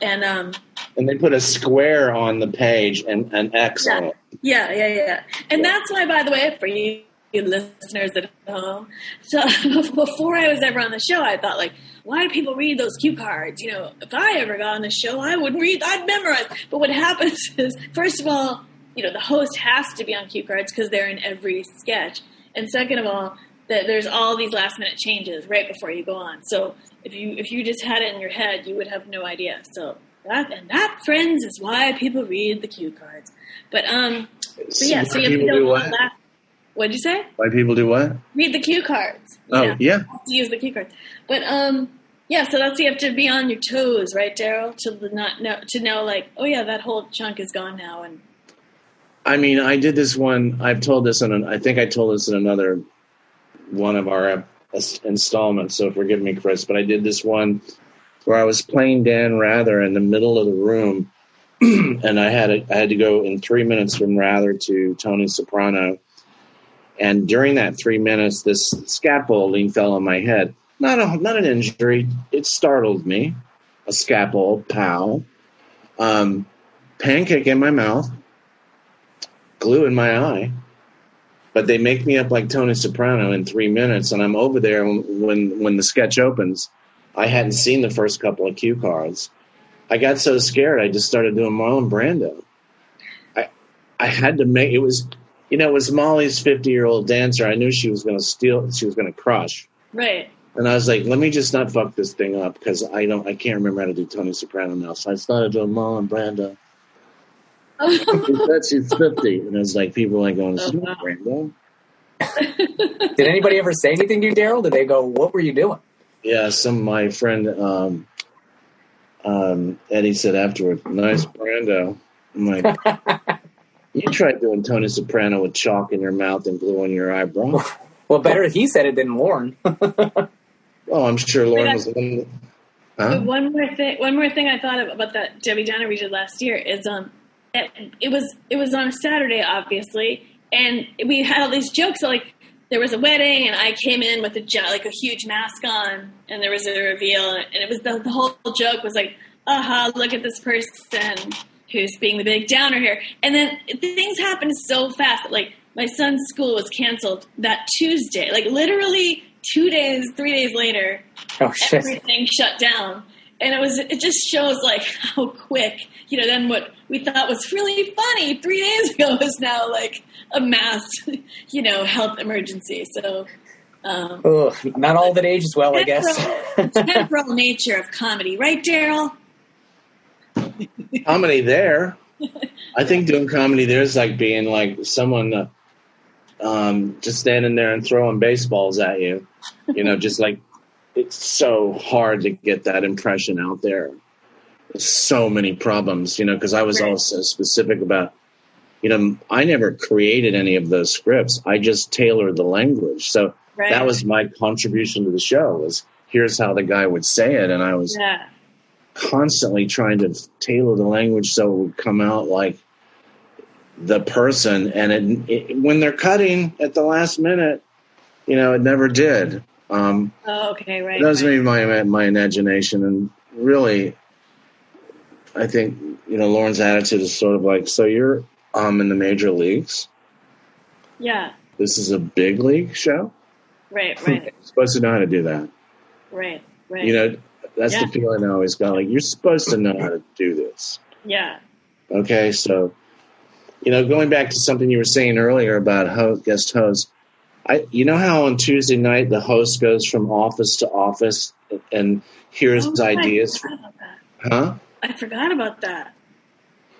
and um And they put a square on the page and an X on it. yeah yeah yeah, and that's why by the way for you, you listeners at home, so [LAUGHS] before I was ever on the show, I thought like. Why do people read those cue cards? You know, if I ever got on the show, I would read, I'd memorize. But what happens [LAUGHS] is, first of all, you know, the host has to be on cue cards because they're in every sketch. And second of all, that there's all these last minute changes right before you go on. So if you if you just had it in your head, you would have no idea. So that and that, friends, is why people read the cue cards. But um, so yeah, so you have to know do what? What'd you say? Why people do what? Read the cue cards. Oh, yeah. to use the cue cards. But um, yeah, so that's you have to be on your toes, right, Darrell, to not know to know like, oh yeah, that whole chunk is gone now, and I mean, I did this one. I've told this in. An, I think I told this in another one of our installments. So forgive me, Chris, but I did this one where I was playing Dan Rather in the middle of the room, [CLEARS THROAT] and I had a, I had to go in three minutes from Rather to Tony Soprano, and during that three minutes, this scaffolding fell on my head. Not a not an injury. It startled me. A scaffold, pow. Um, pancake in my mouth glue in my eye. But they make me up like Tony Soprano in three minutes, and I'm over there when when the sketch opens. I hadn't seen the first couple of cue cards. I got so scared, I just started doing Marlon Brando. I I had to make it was, you know, it was Molly's 50 year old dancer. I knew she was going to steal, she was going to crush, right. and I was like, let me just not fuck this thing up because I don't, I can't remember how to do Tony Soprano now. So I started doing Marlon Brando. She said she's 50. [LAUGHS] And it's like, people are like going, is Oh, she wow. Brando? Did anybody ever say anything to you, Darrell? Did they go, "What were you doing"? Yeah, some of my friend um, um, Eddie said afterward, nice Brando. I'm like, [LAUGHS] you tried doing Tony Soprano with chalk in your mouth and glue on your eyebrow. [LAUGHS] Well, better he said it than Lorne. Oh, I'm sure Lorne Yeah. was. Huh? One more thing, one more thing I thought of about that Debbie Downer we did last year is um, it, it was it was on a Saturday, obviously, and we had all these jokes. So like there was a wedding, and I came in with a like a huge mask on, and there was a reveal, and it was the, the whole joke was like, aha, look at this person who's being the big downer here, and then things happened so fast. that, Like my son's school was canceled that Tuesday, like literally two days, three days later Oh shit! everything shut down. And it was it just shows like [LAUGHS] how quick, you know, then what we thought was really funny three days ago [LAUGHS] is now like a mass, [LAUGHS] you know, health emergency. So um Ugh, not all that ages well, I guess. temporal, temporal nature of comedy, right, Darrell? comedy there. I think doing comedy there is like being like someone uh, um, just standing there and throwing baseballs at you. You know, just like it's so hard to get that impression out there. There's so many problems, you know, because I was Right. also specific about, you know, I never created any of those scripts. I just tailored the language. So Right. that was my contribution to the show was here's how the guy would say it. And I was yeah. constantly trying to tailor the language so it would come out like the person and it, it when they're cutting at the last minute you know it never did Um, Oh, okay, right. that was right. maybe my my imagination, and really, I think you know Lorne's attitude is sort of like, so you're um in the major leagues. Yeah, This is a big league show. right, right, You're supposed to know how to do that. right, right. You know, that's Yeah. the feeling I always got. Like you're supposed to know how to do this. yeah, Okay, so you know, going back to something you were saying earlier about host, guest hosts, I you know how on Tuesday night the host goes from office to office and hears Oh, I ideas, forgot about that. huh? I forgot about that.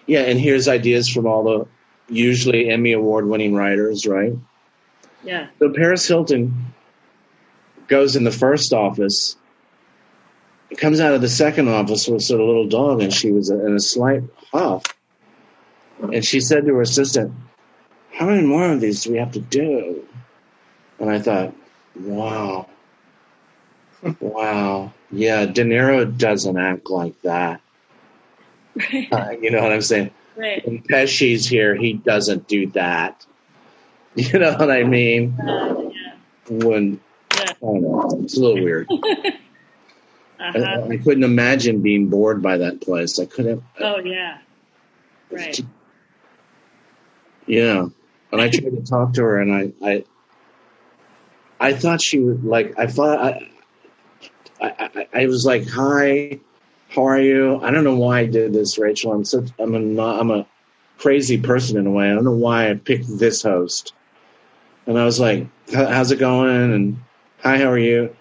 Yeah, and here's ideas from all the usually Emmy award winning writers, right? Yeah, So Paris Hilton goes in the first office, comes out of the second office with sort of little dog, and she was in a slight huff. And she said to her assistant, How many more of these do we have to do? And I thought, Wow. wow. Yeah, De Niro doesn't act like that. right, Uh, you know what I'm saying? right. When Pesci's here, he doesn't do that. [LAUGHS] You know what I mean? Uh, yeah, When yeah. I don't know. It's a little weird. [LAUGHS] I, Uh-huh. I couldn't imagine being bored by that place. I couldn't. Oh, yeah. Right. Yeah. And I tried to talk to her, and I, I, I thought she would like. I thought I, I, I, was like, "Hi, how are you?" I don't know why I did this, Rachel. I'm such. I'm a. I'm a crazy person in a way. I don't know why I picked this host. And I was like, "How's it going?" And "Hi, how are you?"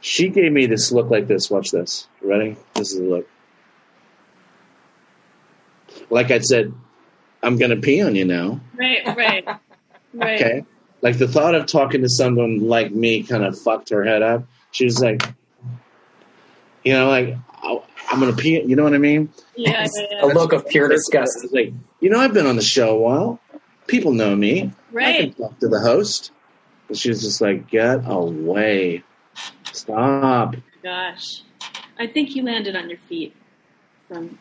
She gave me this look like this. Watch this. Ready? This is the look. Like I said, I'm gonna pee on you now. Right, right, [LAUGHS] right. Okay. Like the thought of talking to someone like me kind of fucked her head up. She was like, you know, like "Oh, I'm gonna pee. You know what I mean? Yeah, It's yeah, a look of pure I disgust. was like, you know, I've been on the show a while. People know me. I can Right. talk to the host. And she was just like, get away. Stop. Gosh. I think you landed on your feet from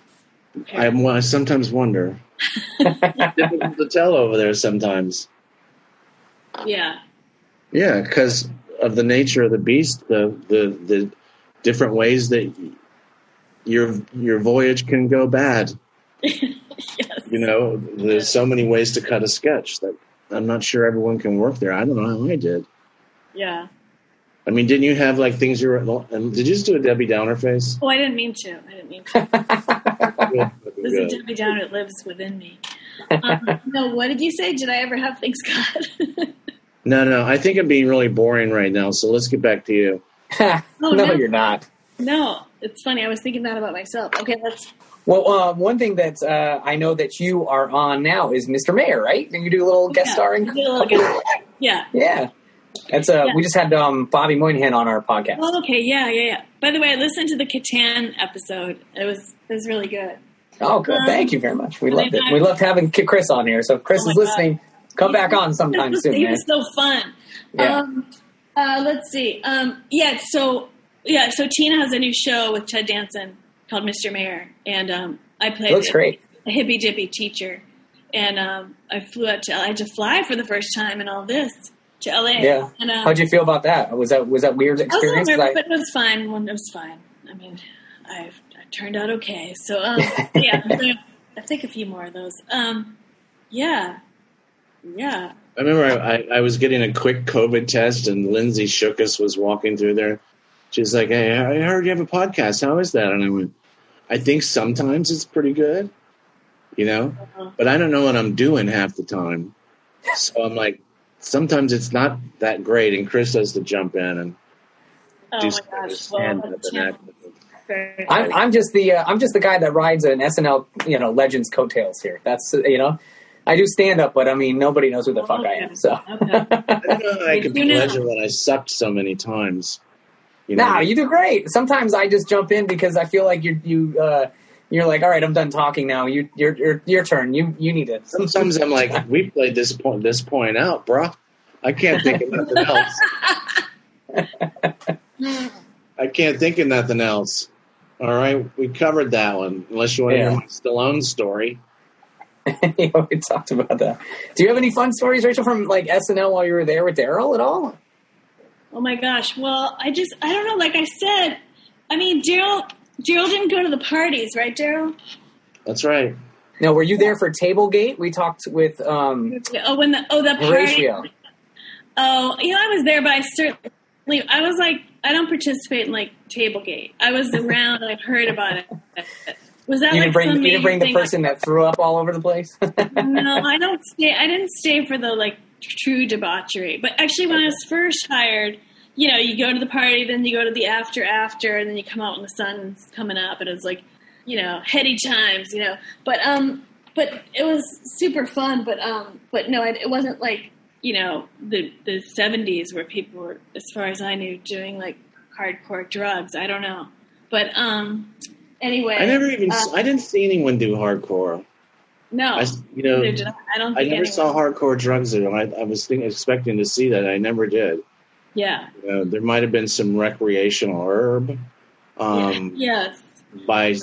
I, I sometimes wonder. [LAUGHS] Difficult to tell over there sometimes. Yeah. Yeah, because of the nature of the beast, the the the different ways that your your voyage can go bad. [LAUGHS] yes. You know, there's so many ways to cut a sketch that I'm not sure everyone can work there. I don't know how I did. Yeah. I mean, didn't you have like things you were? And did you just do a Debbie Downer face? Oh, I didn't mean to. I didn't mean to. [LAUGHS] This is. Debbie Downer. It lives within me. Um, no, what did you say? Did I ever have things cut? [LAUGHS] No, no, I think I'm being really boring right now. So let's get back to you. [LAUGHS] no, no. you're not. no, it's funny. I was thinking that about myself. Okay, let's. Well, uh, one thing that uh, I know that you are on now is Mr. Mayor, right? And you do a little guest Yeah, starring. I did a little guest- Yeah. Yeah, that's uh, Yeah. we just had um, Bobby Moynihan on our podcast. Oh, okay. Yeah, yeah, yeah. By the way, I listened to the Kattan episode. It was it was really good. Oh, good. Um, Thank you very much. We loved it. I- We loved having Chris on here. So if Chris Oh is my listening, come back on sometime was- [LAUGHS] soon, He man. was so fun. Yeah. Um, uh, let's see. Um, yeah. So yeah. So Tina has a new show with Ted Danson called Mr. Mayor, and um, I played Looks a, great. a hippy dippy teacher, and um, I flew out to. I had to fly for the first time in all this to LA. Yeah. And, um, How'd you feel about that? Was that was that weird I was experience? 'Cause nervous, I- but it was fine. Well, It was fine. I mean, I've, I turned out okay. So um, [LAUGHS] yeah, I think a few more of those. Um, yeah, yeah. I remember I, I, I was getting a quick COVID test, and Lindsay Shookus was walking through there. She's like, "Hey, I heard you have a podcast. How is that?" And I went, "I think sometimes it's pretty good, you know, Uh-huh. but I don't know what I'm doing half the time. So I'm like, sometimes it's not that great." And Chris has to jump in and Oh do my some gosh. stand Well, up and act. I'm, I'm just the uh, I'm just the guy that rides an SNL you know Legends coattails here. That's you know I do stand up, but I mean nobody knows who the fuck I am. So Okay. I don't know how I could pleasure when I sucked so many times. You know, nah, you do great. Sometimes I just jump in because I feel like you you uh, you're like all right, I'm done talking now. You your your your turn. You you need it. sometimes I'm like, we played this point this point out, bro. I can't think of nothing else. I can't think of nothing else. All right, we covered that one. Unless you want to Yeah. hear my Stallone story. [LAUGHS] you know, we talked about that. Do you have any fun stories, Rachel, from like SNL while you were there with Darrell at all? Oh my gosh. Well, I just I don't know. Like I said, I mean, Darrell Darrell didn't go to the parties, right, Darrell? That's right. Now, were you there for Tablegate? We talked with um, Oh, when the oh the party. Horatio. Oh, you know, I was there, but I certainly I was like I don't participate in like Tablegate. I was around and I've heard about it. Was that You like didn't bring you didn't bring the person that threw up all over the place. [LAUGHS] no, I don't stay. I didn't stay for the like true debauchery. But actually, when I was first hired, you know, you go to the party, then you go to the after after, and then you come out when the sun's coming up, and it's like, you know, heady times, you know. But um, but it was super fun. But um, but no, it, it wasn't like you know the the seventies where people were, as far as I knew, doing like hardcore drugs. I don't know, but um, anyway, I never even. uh, I didn't see anyone do hardcore. no, I, you know, I. I don't. I never anyone- saw hardcore drugs there. I, I was thinking, expecting to see that. I never did. Yeah. You know, there might have been some recreational herb um, Yes. by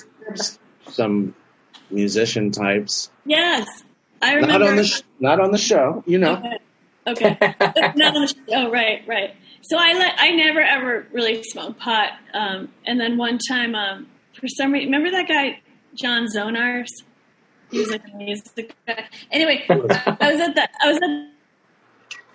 some musician types. Yes. I remember. Not on the sh- not on the show, you know. Okay. Okay. Not on the show. Oh, right, right. So I let I never ever really smoked pot. Um, and then one time, um, for some reason, remember that guy John Zonars? He was like a music guy. Anyway, [LAUGHS] I was at the I was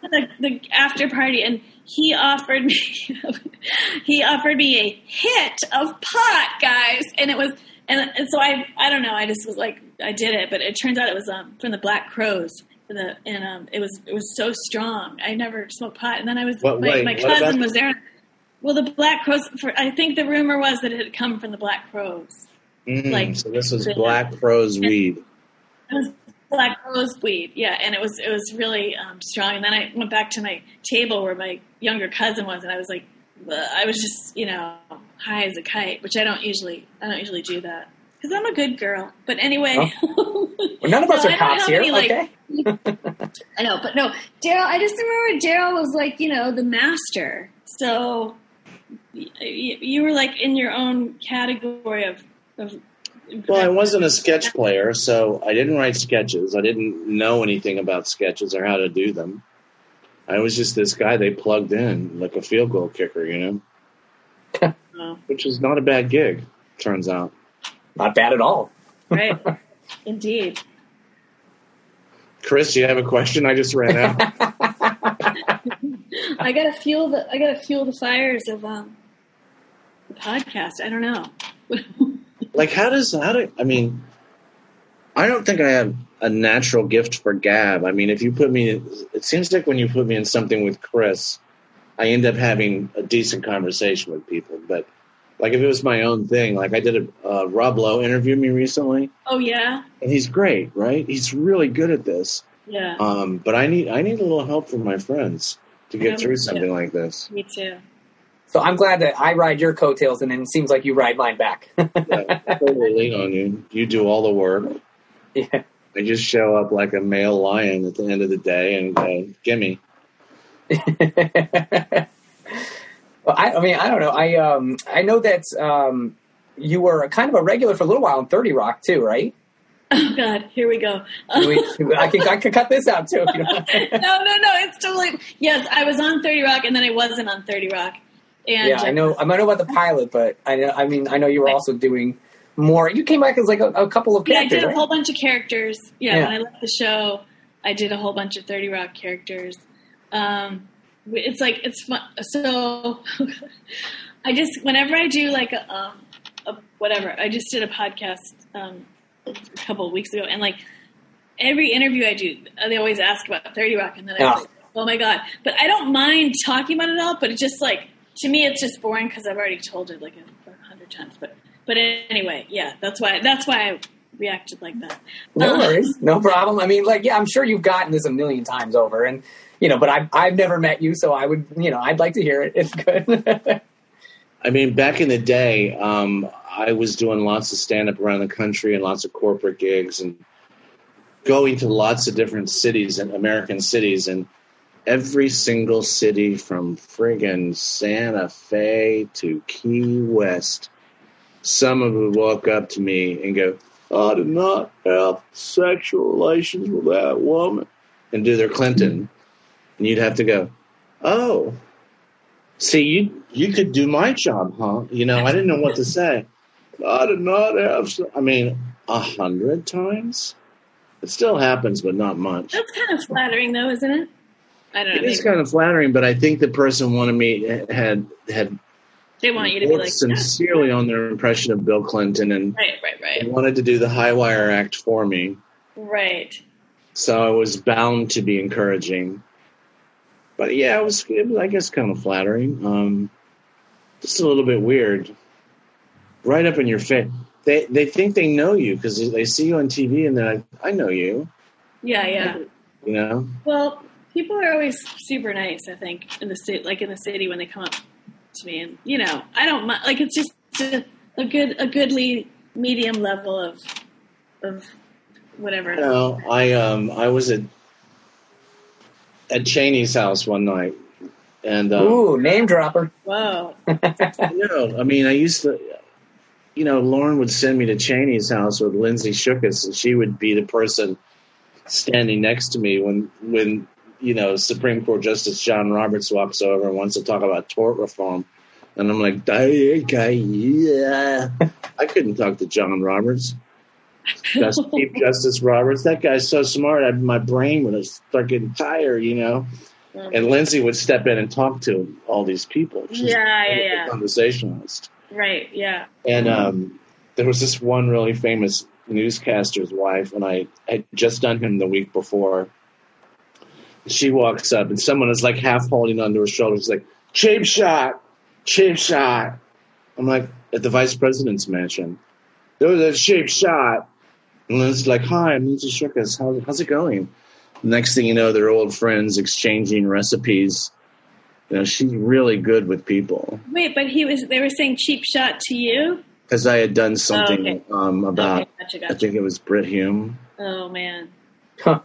at the, the after party, and he offered me [LAUGHS] he offered me a hit of pot, guys, and it was and, and so I I don't know I just was like I did it, but it turns out it was um, from the Black Crowes. The, and um, it was it was so strong. I never smoked pot, and then I was What- my, wait, my cousin was there. Well, the Black Crowes. For I think the rumor was that it had come from the Black Crowes. Mm, Like- so this was Black Crow's weed. It was black rose weed, yeah, and it was it was really um, strong. And then I went back to my table where my younger cousin was, and I was like, I was just you know high as a kite, which I don't usually I don't usually do that because I'm a good girl. But anyway, Well, none of us [LAUGHS] No, are cops here, any, like- okay? [LAUGHS] I know, but no, Darrell. I just remember Darrell was like you know the master, so you were like in your own category of. of Well, I wasn't a sketch player, so I didn't write sketches. I didn't know anything about sketches or how to do them. I was just this guy they plugged in like a field goal kicker, you know, Oh, [LAUGHS] which is not a bad gig, turns out. Not bad at all. right, indeed. Chris, do you have a question? I just ran out. [LAUGHS] I gotta fuel the I gotta fuel the fires of um the podcast. I don't know. [LAUGHS] like, how does how do I mean? I don't think I have a natural gift for gab. I mean, if you put me, it seems like when you put me in something with Chris, I end up having a decent conversation with people. But like, if it was my own thing, like I did a uh, Rob Lowe interview me recently, oh yeah, and he's great, right? He's really good at this. yeah. Um, but I need I need a little help from my friends to get me through too. something like this. Me too. So I'm glad that I ride your coattails, and then it seems like you ride mine back. [LAUGHS] Yeah, I totally lean on you. You do all the work. yeah. I just show up like a male lion at the end of the day and go, "Gimme." [LAUGHS] well, I, I mean, I don't know. I um, I know that um, you were kind of a regular for a little while in Thirty Rock too, right? [LAUGHS] Oh God, here we go. I can I can cut this out too. If you [LAUGHS] no, no, no. It's totally yes. I was on Thirty Rock, and then I wasn't on Thirty Rock. And yeah, I know. I know about the pilot, but I know. I mean, I know you were also doing more. You came back as like a, a couple of Yeah, I did a right? whole bunch of characters. Yeah, Yeah. when I left the show, I did a whole bunch of Thirty Rock characters. Um, it's like it's fun. So [LAUGHS] I just whenever I do like a, um, a whatever, I just did a podcast um, a couple of weeks ago, and like every interview I do, they always ask about Thirty Rock, and then I Yeah. was like, oh my god! But I don't mind talking about it all. But it's just like to me, it's just boring because I've already told it like a, hundred times. But but anyway, yeah, that's why that's why I reacted like that. No Uh, worries, no problem. I mean, like, yeah, I'm sure you've gotten this a million times over, and you know, but I've I've never met you, so I would, you know, I'd like to hear it. It's good. [LAUGHS] I mean, back in the day, um, I was doing lots of stand up around the country and lots of corporate gigs and going to lots of different cities and American cities. And every single city from friggin' Santa Fe to Key West, someone would walk up to me and go, I did not have sexual relations with that woman, and do their Clinton. And you'd have to go, Oh, See, you you could do my job, huh? You know, I didn't know what to say. I did not have. I mean, a hundred times. It still happens, but not much. That's kind of flattering, though, isn't it? I don't know. It is kind of flattering, but I think the person wanted me eh, had had they want you to be like, sincerely on their impression of Bill Clinton and right, right, they right, wanted to do the high wire act for me. right. So I was bound to be encouraging. But yeah, it was, it was I guess, kind of flattering. Um, just a little bit weird. Right up in your face. They they think they know you because they see you on TV and they're like, I know you. Yeah, yeah. You know? Well, people are always super nice. I think in the city, like in the city, when they come up to me, and you know, I don't like. It's just a, a good, a goodly medium level of of whatever. No, I um I was at at Cheney's house one night, and um, Ooh, name dropper. Whoa. [LAUGHS] no, I mean I used to, you know, Lorne would send me to Cheney's house with Lindsay Shookus, and she would be the person standing next to me when when you know Supreme Court Justice John Roberts walks over and wants to talk about tort reform, and I'm like, okay, yeah, [LAUGHS] I couldn't talk to John Roberts. Just [LAUGHS] Chief Justice Roberts. That guy's so smart. I, my brain would start getting tired, you know. And Lindsay would step in and talk to all these people. She's Yeah, yeah, a yeah. conversationalist. Right. Yeah. And um, there was this one really famous newscaster's wife, and I had just done him the week before. She walks up, and someone is like half holding onto her shoulder. She's like, "Cheap shot, cheap shot." I'm like, at the vice president's mansion. There was a cheap shot, and it's like, "Hi, I'm Lindsay Shookus. How, how's it going?" Next thing you know, they're old friends exchanging recipes. You know, she's really good with people Wait, but he was. They were saying cheap shot to you. because I had done something okay. um, about. okay, gotcha, I think it was Brit Hume, Oh man. Huh.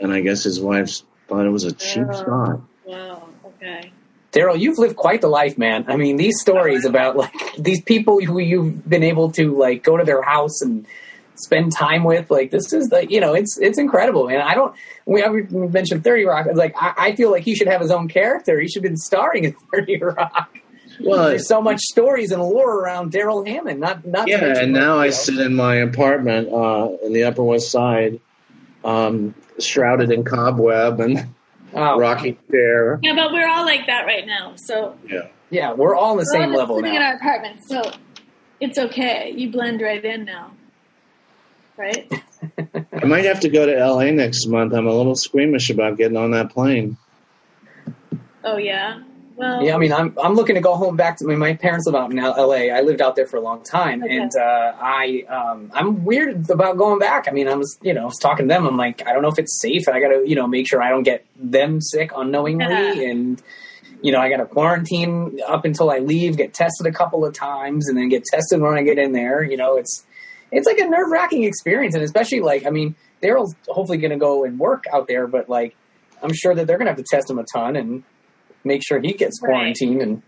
and I guess his wife thought it was a cheap Oh. shot. Wow. Okay. Darrell, you've lived quite the life, man. I mean, these stories about like these people who you've been able to like go to their house and spend time with, like this is like you know, it's it's incredible, man. I don't. We we mentioned Thirty Rock. It's like I, I feel like he should have his own character. He should have been starring in [LAUGHS] Thirty Rock. Well, There's so much stories and lore around Darrell Hammond. Not not yeah, and like, now you I sit in my apartment uh, in the Upper West Side, um, shrouded in cobweb and oh, rocking chair. Yeah, but we're all like that right now. So Yeah, Yeah, we're all in the we're same just level sitting in our apartment, so it's okay. You blend right in now, right? I might have to go to L.A. next month. I'm a little squeamish about getting on that plane. Oh yeah. Well. Yeah, I mean, I'm I'm looking to go home back to I mean, my parents live out in L.A. I lived out there for a long time, Okay. and uh, I um, I'm weird about going back. I mean, I was you know I was talking to them. I'm like, I don't know if it's safe. I got to you know make sure I don't get them sick unknowingly, Yeah. and you know I got to quarantine up until I leave, get tested a couple of times, and then get tested when I get in there. You know, it's it's like a nerve wracking experience, and especially like I mean, Darrell's hopefully going to go and work out there, but like I'm sure that they're going to have to test him a ton and make sure he gets Right. quarantined and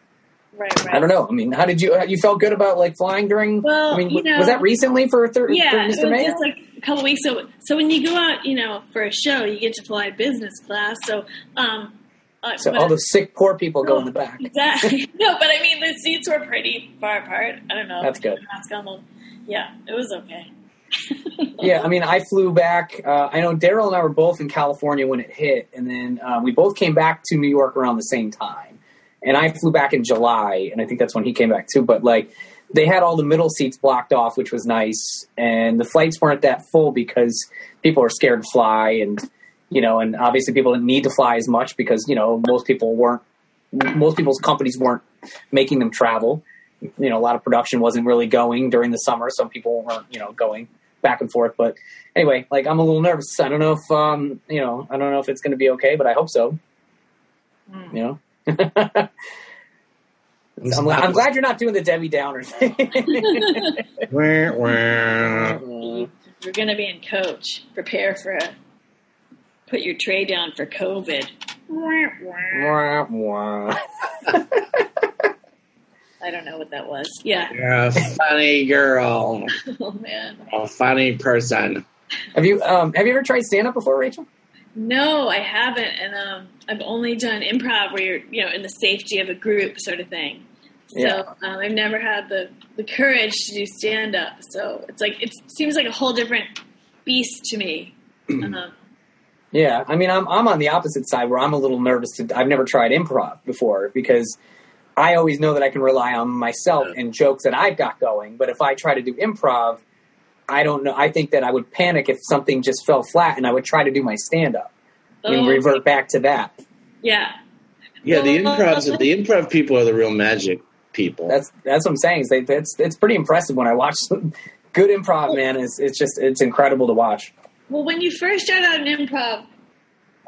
right. Right. I don't know. I mean, how did you you felt good about like flying during? Well, I mean, you know- was that recently for thir- Yeah, for it was Mr. Mayor? just like a couple weeks. So, so when you go out, you know, for a show, you get to fly business class. So, um, uh, so all the sick poor people go in the back. Exactly. [LAUGHS] no, but I mean, the seats were pretty far apart. I don't know. That's good. Mask on Yeah, it was okay. [LAUGHS] Yeah, I mean, I flew back. Uh, I know Darrell and I were both in California when it hit, and then uh, we both came back to New York around the same time. And I flew back in July, and I think that's when he came back too. But like, they had all the middle seats blocked off, which was nice, and the flights weren't that full because people are scared to fly, and you know, and obviously people didn't need to fly as much because you know most people weren't, most people's companies weren't making them travel. You know, a lot of production wasn't really going during the summer. Some people weren't, you know, going back and forth. But anyway, like I'm a little nervous. I don't know if um, you know, I don't know if it's going to be okay, but I hope so. Mm. You know. [LAUGHS] I'm, I'm glad you're not doing the Debbie Downer thing. [LAUGHS] Wah, wah. You're going to be in coach. Prepare for a. Put your tray down for COVID. Wah, wah. [LAUGHS] I don't know what that was. Yeah. You're [LAUGHS] a funny girl, Oh man. a funny person. have you um, have you ever tried stand up before, Rachel? No, I haven't, and um, I've only done improv where you're, you know, in the safety of a group sort of thing. So Yeah. um, I've never had the the courage to do stand up. So it's like it seems like a whole different beast to me. um, Yeah, I mean, I'm I'm on the opposite side where I'm a little nervous. To I've never tried improv before because I always know that I can rely on myself and jokes that I've got going. But if I try to do improv, I don't know. I think that I would panic if something just fell flat, and I would try to do my stand up and oh, revert back to that. Yeah, Yeah, the improv the improv people are the real magic people. That's that's what I'm saying. Is they, it's it's pretty impressive when I watch [LAUGHS] some good improv. Man, it's it's just it's incredible to watch. Well, when you first start out in improv,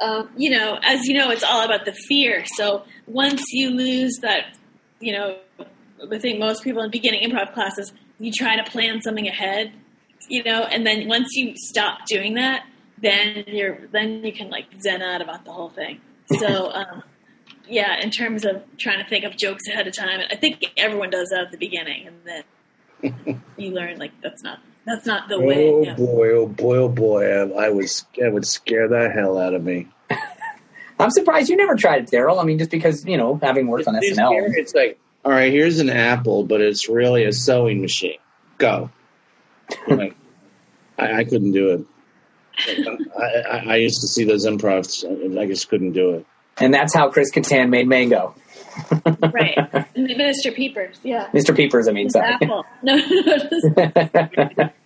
um, you know, as you know, it's all about the fear. So once you lose that, you know, I think most people in beginning improv classes, you try to plan something ahead, you know, and then once you stop doing that, then you're then you can like zen out about the whole thing. So. [LAUGHS] Um, yeah, in terms of trying to think of jokes ahead of time, I think everyone does that at the beginning, and then [LAUGHS] you learn like that's not that's not the way. Oh yeah. boy, oh boy, oh boy! I, I was that would scare the hell out of me. [LAUGHS] I'm surprised you never tried it, Darrell. I mean, just because you know having worked on It's SNL. scary. It's like, all right, here's an apple, but it's really a sewing machine. Go. Like, I, I couldn't do it. I, I, I used to see those improvs. and I just couldn't do it. And that's how Chris Kattan made Mango. right. [LAUGHS] Mr. Peepers, yeah. Mr. Peepers, I mean, sorry. apple. No, no, no. [LAUGHS]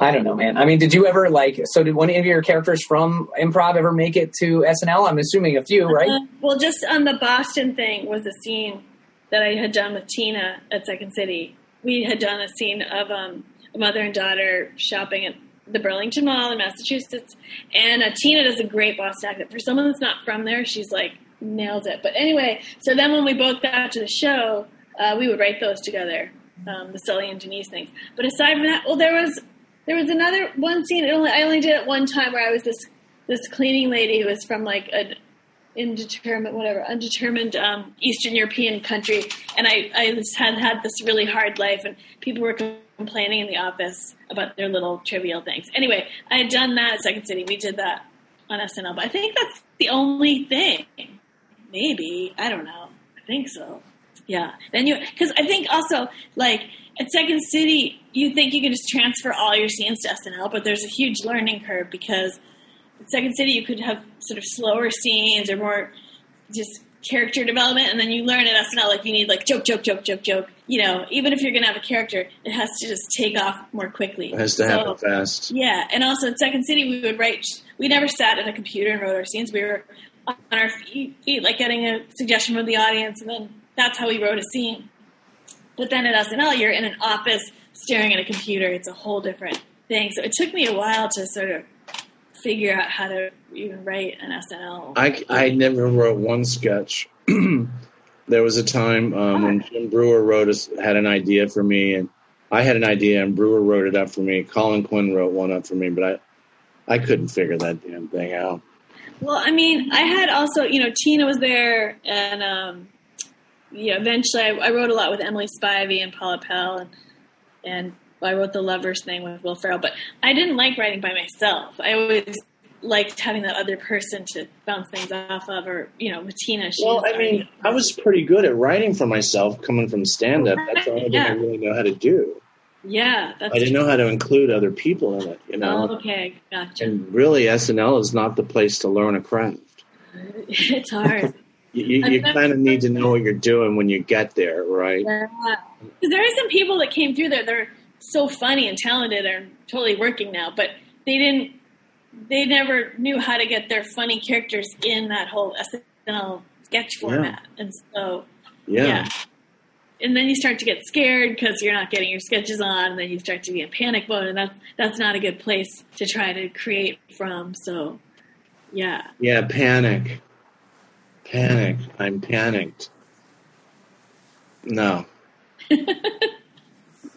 I don't know, man. I mean, did you ever like? So, did one of your characters from improv ever make it to SNL? I'm assuming a few, right? Uh, well, just on the Boston thing was a scene that I had done with Tina at Second City. We had done a scene of um, a mother and daughter shopping at the Burlington Mall in Massachusetts, and uh, Tina does a great Boston accent. For someone that's not from there, she's like nails it. But anyway, so then when we both got to the show, uh, we would write those together, um, the Sully and Denise things. But aside from that, well, there was there was another one scene. Only, I only did it one time where I was this this cleaning lady who was from like an indeterminate, whatever, undetermined um, Eastern European country, and I I just had had this really hard life, and people were complaining in the office about their little trivial things. Anyway, I had done that at Second City. We did that on SNL, but I think that's the only thing. Maybe I don't know. I think so. Yeah. Then you because I think also like at Second City, you think you can just transfer all your scenes to SNL, but there's a huge learning curve because at Second City you could have sort of slower scenes or more just character development, and then you learn at SNL like you need like joke, joke, joke, joke, joke. You know, even if you're going to have a character, it has to just take off more quickly. It has to So- happen fast. yeah, and also at Second City, we would write. We never sat at a computer and wrote our scenes. We were on our feet, feet, like getting a suggestion from the audience, and then that's how we wrote a scene. But then at SNL, you're in an office staring at a computer. It's a whole different thing. So it took me a while to sort of figure out how to even write an SNL. I, I never wrote one sketch. [CLEARS THROAT] there was a time um, when Jim Breuer wrote us had an idea for me, and I had an idea, and Breuer wrote it up for me. Colin Quinn wrote one up for me, but I I couldn't figure that damn thing out. Well, I mean, I had also, you know, Tina was there, and um, yeah, eventually I, I wrote a lot with Emily Spivey and Paula Pell, and and I wrote the lovers thing with Will Ferrell. But I didn't like writing by myself. I always liked having that other person to bounce things off of, or you know, with Tina. Well, I mean, I was pretty good at writing for myself, coming from stand up. That's thing I Yeah. really know how to do. yeah, that's I didn't know how to include other people in it, you know. Oh, okay, gotcha. And really, SNL is not the place to learn a craft. [LAUGHS] it's hard. You, you, kind of need to know what you're doing when you get there, right? Yeah. Because there are some people that came through there. They're so funny and talented and totally working now, but they didn't. They never knew how to get their funny characters in that whole SNL sketch format, and so Yeah. yeah. And then you start to get scared because you're not getting your sketches on. And then you start to be in panic mode, and that's that's not a good place to try to create from. So, yeah. Yeah, panic. Panic. I'm panicked. No. [LAUGHS]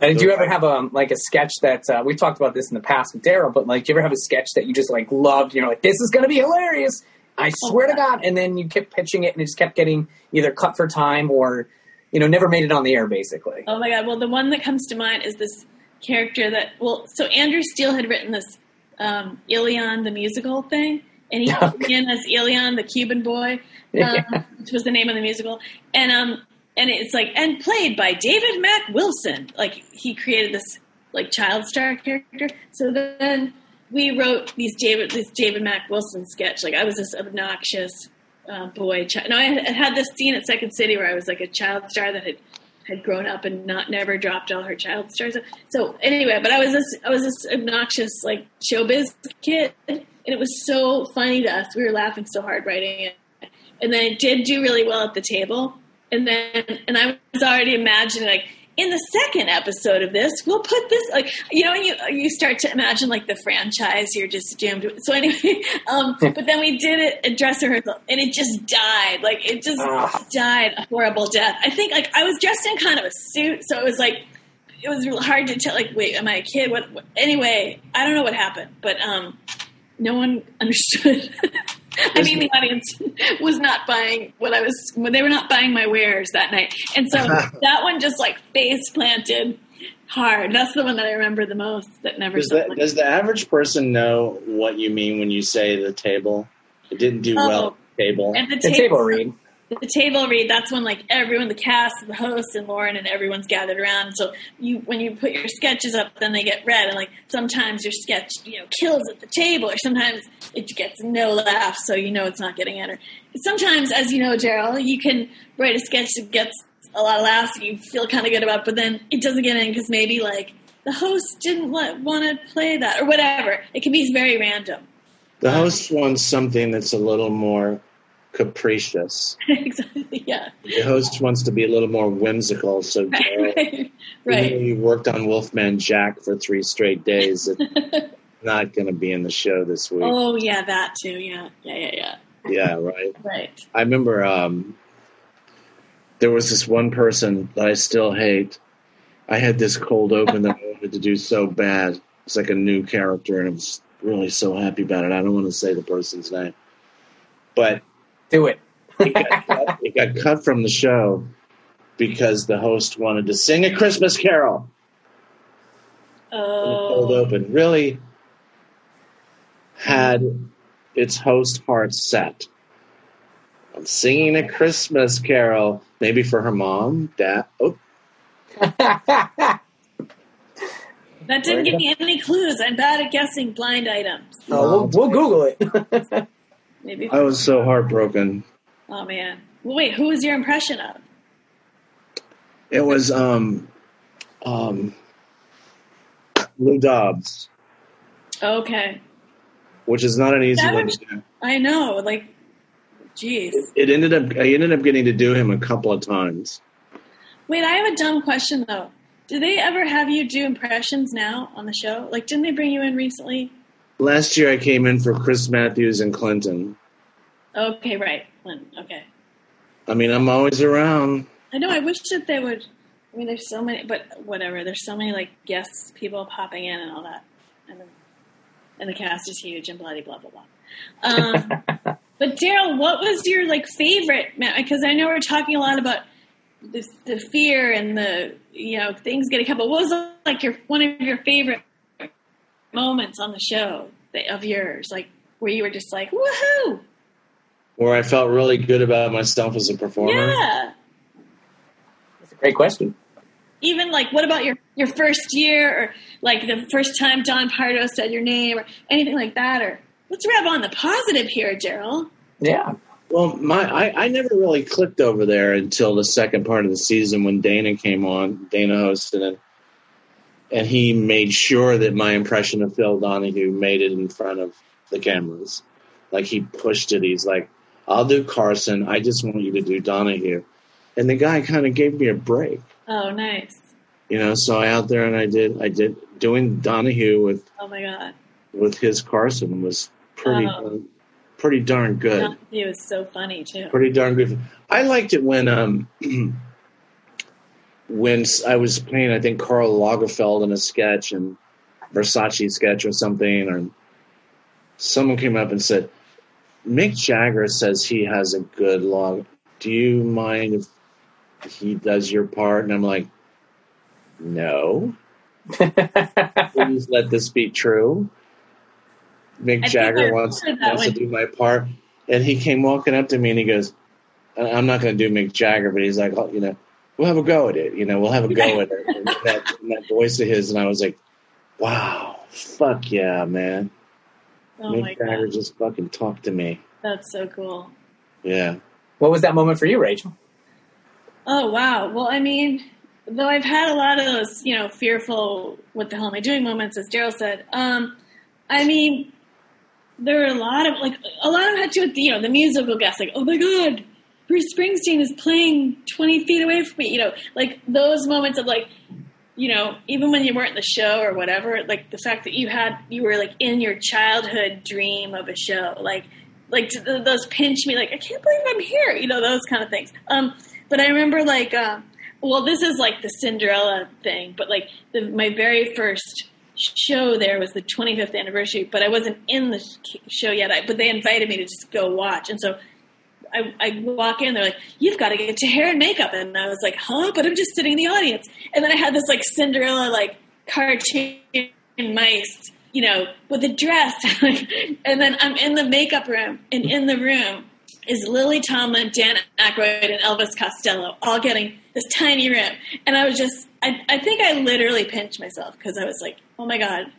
And do you ever have a like a sketch that uh, we talked about this in the past with Darrell? But like, do you ever have a sketch that you just like loved? You're like, this is going to be hilarious. I swear to God. And then you kept pitching it, and it just kept getting either cut for time or you know never made it on the air. Basically, Oh my god! Well, the one that comes to mind is this character that well, so Andrew Steele had written this um, Elián the musical thing, and he came in as Elián the Cuban boy, [LAUGHS] Yeah. um, which was the name of the musical, and um, and it's like and played by David Mack Wilson. Like he created this like child star character. So then we wrote these David this David Mack Wilson sketch. Like I was this obnoxious uh, boy. Chi- no, I had, I had this scene at Second City where I was like a child star that had had grown up and not never dropped all her child stars. So anyway, but I was this I was this obnoxious like showbiz kid, and it was so funny to us. We were laughing so hard writing it, and then it did do really well at the table. And then and I was already imagining like in the second episode of this, we'll put this like you know you you start to imagine like the franchise you're just doomed. So anyway, [LAUGHS] um, but then we did it at dress rehearsal, and it just died. Like it just Ah. died a horrible death. I think like I was dressed in kind of a suit, so it was like it was real hard to tell. Like, wait, am I a kid? What? what? Anyway, I don't know what happened, but um, no one understood. [LAUGHS] I mean, the audience was not buying what I was. They were not buying my wares that night, and so [LAUGHS] that one just like face planted hard. That's the one that I remember the most. That never. Does, sold the, does the average person know what you mean when you say the table? It didn't do Oh. well. Table. and the, The table, table read. The table read. That's when like everyone, the cast, the host, and Lorne, and everyone's gathered around. So you, when you put your sketches up, then they get read, and like sometimes your sketch, you know, kills at the table, or sometimes it gets no laughs so you know it's not getting entered. Sometimes, as you know, Darrell, you can write a sketch that gets a lot of laughs, you feel kind of good about, but then it doesn't get in because maybe like the host didn't want to play that or whatever. It can be very random. the host wants something that's a little more capricious. [LAUGHS] exactly. Yeah. The host wants to be a little more whimsical. So, [LAUGHS] Right. Even right. you worked on Wolfman Jack for three straight days, it's [LAUGHS] not going to be in the show this week. Oh yeah, that too. Yeah, yeah, yeah, yeah. Yeah, right. Right. I remember um, there was this one person that I still hate. I had this cold open that I wanted to do so bad. It's like a new character, and I was really so happy about it. I don't want to say the person's name, but Do it. it got, cut, it got [LAUGHS] cut from the show because the host wanted to sing a Christmas carol in the cold Oh, open. Really had its host heart set on singing a Christmas carol, maybe for her mom, dad. Oh, [LAUGHS] that didn't give me any clues. I'm bad at guessing blind items. Oh, we'll, we'll Google it. [LAUGHS] Maybe. I was so heartbroken. Oh man. Well, wait. Who was your impression of? It was um, um, Lou Dobbs, Okay. which is not an easy That one was- to do. I know. Like, jeez. It ended up. I ended up getting to do him a couple of times. Wait, I have a dumb question though. Do they ever have you do impressions now on the show? Like, didn't they bring you in recently? Last year, I came in for Chris Matthews and Clinton. Okay, right. Okay. I mean, I'm always around. I know. I wish that they would. I mean, there's so many, but whatever. There's so many like guests, people popping in, and all that, and then, and the cast is huge and bloody blah blah blah. Um, [LAUGHS] but Darrell, what was your like favorite? Because I know we're talking a lot about the, the fear and the you know things getting cut. But what was like your one of your favorite moments on the show that, of yours? Like where you were just like woohoo, Where I felt really good about myself as a performer. yeah. That's a great question. even like what about your your first year or like the first time Don Pardo said your name or anything like that or let's rev on the positive here, Darrell. Yeah. Well, my I, I never really clicked over there until the second part of the season when Dana came on. Dana hosted it, and he made sure that my impression of Phil Donahue made it in front of the cameras. Like he pushed it. He's like, "I'll do Carson. I just want you to do Donahue," and the guy kind of gave me a break. Oh, nice. You know, so I out there and I did I did doing Donahue with Oh my god. with his Carson was pretty Oh. pretty darn good. He was so funny too. pretty darn good. I liked it when um [CLEARS THROAT] when I was playing, I think Karl Lagerfeld in a sketch and Versace sketch or something, or someone came up and said, "Mick Jagger says he has a good log. Do you mind if he does your part?" And I'm like, "No, [LAUGHS] please let this be true." Mick I Jagger wants, wants to do my part. And he came walking up to me and he goes, "I- I'm not going to do Mick Jagger, but he's like, oh, you know, we'll have a go at it. You know, we'll have a go at it. And that, and that voice of his, and I was like, wow, fuck yeah, man. Oh my Mick Jagger god, just fucking talked to me. that's so cool. Yeah. What was that moment for you, Rachel? Oh wow. Well, I mean, though I've had a lot of those, you know, fearful "what the hell am I doing" moments, as Darrell said. Um, I mean, there are a lot of like a lot of had to do with you know the musical guests, like oh my god, Bruce Springsteen is playing twenty feet away from me. You know, like those moments of like. You know, even when you weren't in the show or whatever, like the fact that you had, you were like in your childhood dream of a show, like, like those pinch me, like I can't believe I'm here, you know, those kind of things. Um, but I remember like, um, well, this is like the Cinderella thing, but like the, my very first show there was the 25th anniversary, but I wasn't in the show yet. I, but they invited me to just go watch, and so I, I walk in, they're like, "You've got to get your hair and makeup," and I was like, "Huh?" But I'm just sitting in the audience, and then I had this like Cinderella like cartoon mice, you know, with a dress, [LAUGHS] and then I'm in the makeup room, and in the room is Lily Tomlin, Dan Aykroyd, and Elvis Costello, all getting this tiny room, and I was just, I, I think I literally pinched myself because I was like, "Oh my god."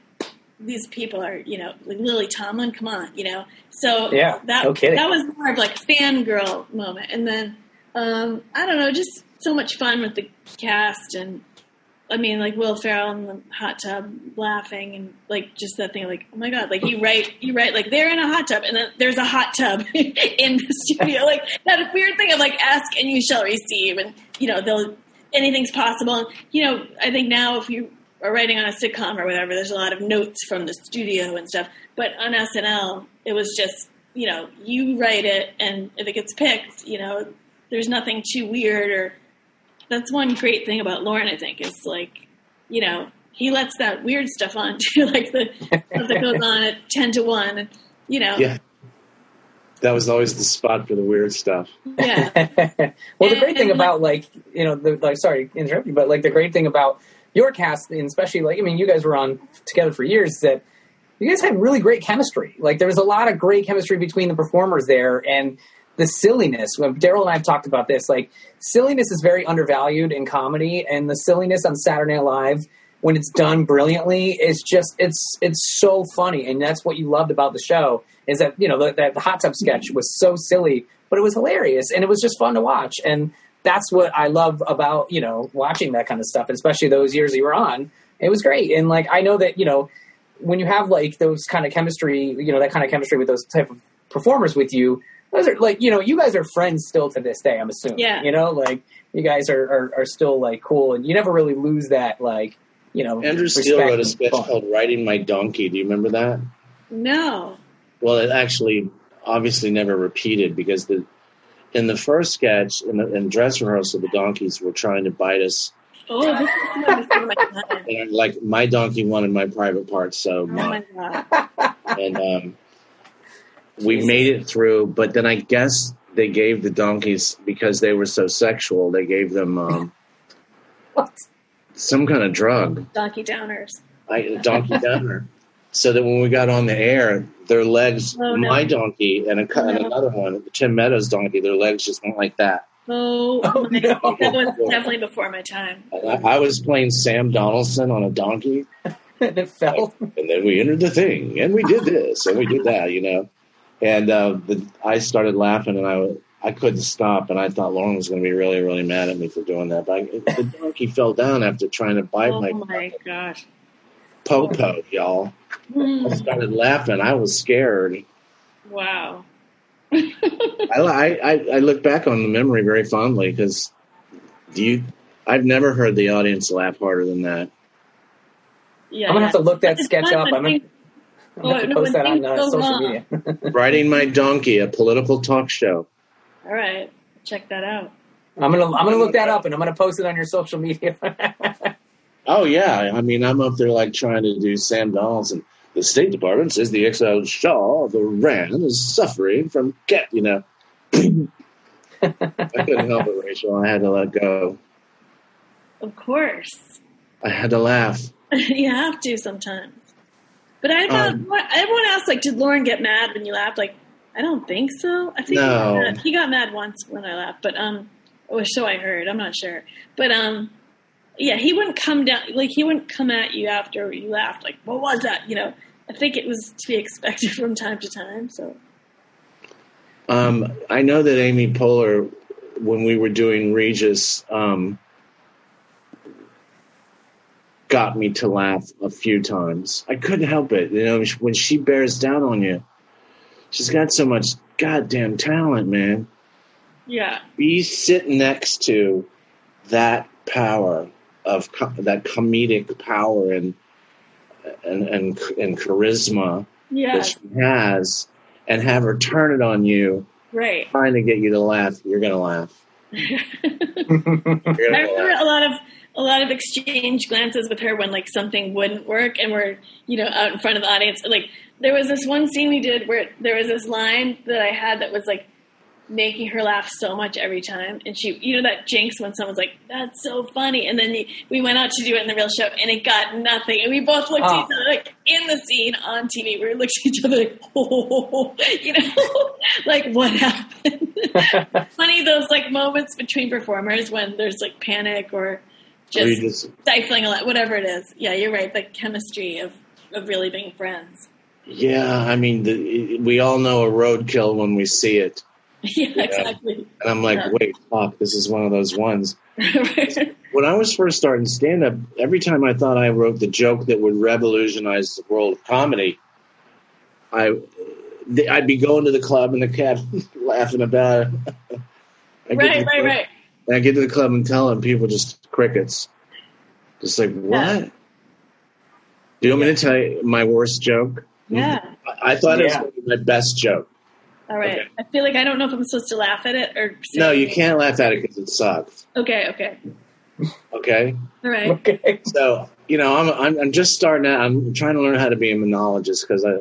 These people are, you know, like Lily Tomlin. Come on, you know. So Yeah, that no that was more of like a fangirl moment, and then um, I don't know, just so much fun with the cast, and I mean, like Will Ferrell in the hot tub laughing, and like just that thing, like oh my god, like you write, you write like they're in a hot tub, and then there's a hot tub [LAUGHS] in the studio, [LAUGHS] like that weird thing of like ask and you shall receive, and you know they'll anything's possible. And, you know, I think now if you are writing on a sitcom or whatever, there's a lot of notes from the studio and stuff. But on SNL, it was just, you know, you write it, and if it gets picked, you know, there's nothing too weird or. That's one great thing about Lorne, I think, is like, you know, he lets that weird stuff on [LAUGHS] too, like the stuff that goes on at ten to one, and you know, Yeah. That was always the spot for the weird stuff. yeah. [LAUGHS] well, the great thing about like you know, the, like sorry interrupt you, but like the great thing about your cast, and especially like I mean, you guys were on together for years, that you guys had really great chemistry. Like there was a lot of great chemistry between the performers there, and the silliness. Darrell and I have talked about this, like silliness is very undervalued in comedy, and the silliness on Saturday Night Live when it's done brilliantly is just it's it's so funny, and that's what you loved about the show is that you know the, that the hot tub sketch was so silly, but it was hilarious, and it was just fun to watch, and that's what I love about you know watching that kind of stuff, especially those years you were on. It was great, and like I know that you know when you have like those kind of chemistry, you know that kind of chemistry with those type of performers with you. Those are like you know you guys are friends still to this day. I'm assuming. Yeah. You know, like you guys are, are, are still like cool, and you never really lose that like you know. Andrew Steele wrote a and sketch fun. called Riding My Donkey. Do you remember that? No. Well, it actually obviously never repeated because the in the first sketch in, the, in dress rehearsal, the donkeys were trying to bite us, Oh, this is my and like my donkey wanted my private parts, so Oh my god. and um, we Jesus. made it through. But then I guess they gave the donkeys because they were so sexual. They gave them um, [LAUGHS] What? some kind of drug, Donkey downers. I, donkey downer. So that when we got on the air, their legs, Oh, no. my donkey and, a, co- and No. another one, the Tim Meadows' donkey, their legs just went like that. Oh, Oh, my no. god. That was definitely before my time. I, I was playing Sam Donaldson on a donkey, [LAUGHS] and it fell. and then we entered the thing, and we did this, and we did that, you know. And uh, the, I started laughing, and I I couldn't stop, and I thought Lorne was going to be really, really mad at me for doing that. But I, the donkey fell down after trying to bite Oh my my gosh. Popo, y'all. I Mm, started laughing. I was scared. Wow. I, I, I look back on the memory very fondly because do you? I've never heard the audience laugh harder than that. Yeah. I'm gonna have to look that It's sketch up. I'm gonna, I'm gonna have Oh, to post when that on uh, go social wrong. media. [LAUGHS] Riding My Donkey, a political talk show. All right. Check that out. I'm gonna I'm gonna look that up and I'm gonna post it on your social media. [LAUGHS] Oh yeah, I mean I'm up there like trying to do Sam Donaldson. The State Department says the exiled Shah of Iran is suffering from cat. You know, I couldn't help it, Rachel. I had to let go. Of course. I had to laugh. [LAUGHS] you have to sometimes. But I thought Um, everyone asked, like, did Lorne get mad when you laughed? Like, I don't think so. I think he, got mad. he got mad once when I laughed, but um, or so I heard. I'm not sure, but um, yeah, he wouldn't come down like he wouldn't come at you after you laughed. Like, what was that? You know, I think it was to be expected [LAUGHS] from time to time. So Um, I know that Amy Poehler, when we were doing Regis, um, got me to laugh a few times. I couldn't help it. You know, when she bears down on you, she's got so much goddamn talent, man. yeah, Be sitting next to that power of co- that comedic power and and and, and charisma that she has, and have her turn it on you right. trying to get you to laugh, you're gonna laugh. You're I remember laugh. a lot of a lot of exchange glances with her when like something wouldn't work and we're you know out in front of the audience. Like there was this one scene we did where there was this line that I had that was like making her laugh so much every time, and she you know that jinx when someone's like that's so funny, and then we went out to do it in the real show and it got nothing, and we both looked Oh. at each oh. other like in the scene on TV. We looked at each other like oh, [LAUGHS] you know, [LAUGHS] like what happened. [LAUGHS] funny those like moments between performers when there's like panic or just just stifling a lot, whatever it is. Yeah, you're right. The chemistry of of really being friends. yeah, I mean, the, we all know a roadkill when we see it, [LAUGHS] yeah, exactly. and I'm like, Yeah. wait, fuck, this is one of those ones. [LAUGHS] Right. When I was first starting stand up, every time I thought I wrote the joke that would revolutionize the world of comedy, I I'd be going to the club and the cat [LAUGHS] laughing about it. I get to right, right, club- right. And I get to the club and tell them people just crickets. Just like, what? Do you want me to tell you my worst joke? Yeah. I, I thought it was my best joke. All right. Okay. I feel like I don't know if I'm supposed to laugh at it or. say No, you anything. can't laugh at it because it sucks. Okay. Okay. Okay, All right. okay. so you know, I'm I'm, I'm just starting out. I'm trying to learn how to be a monologist because I,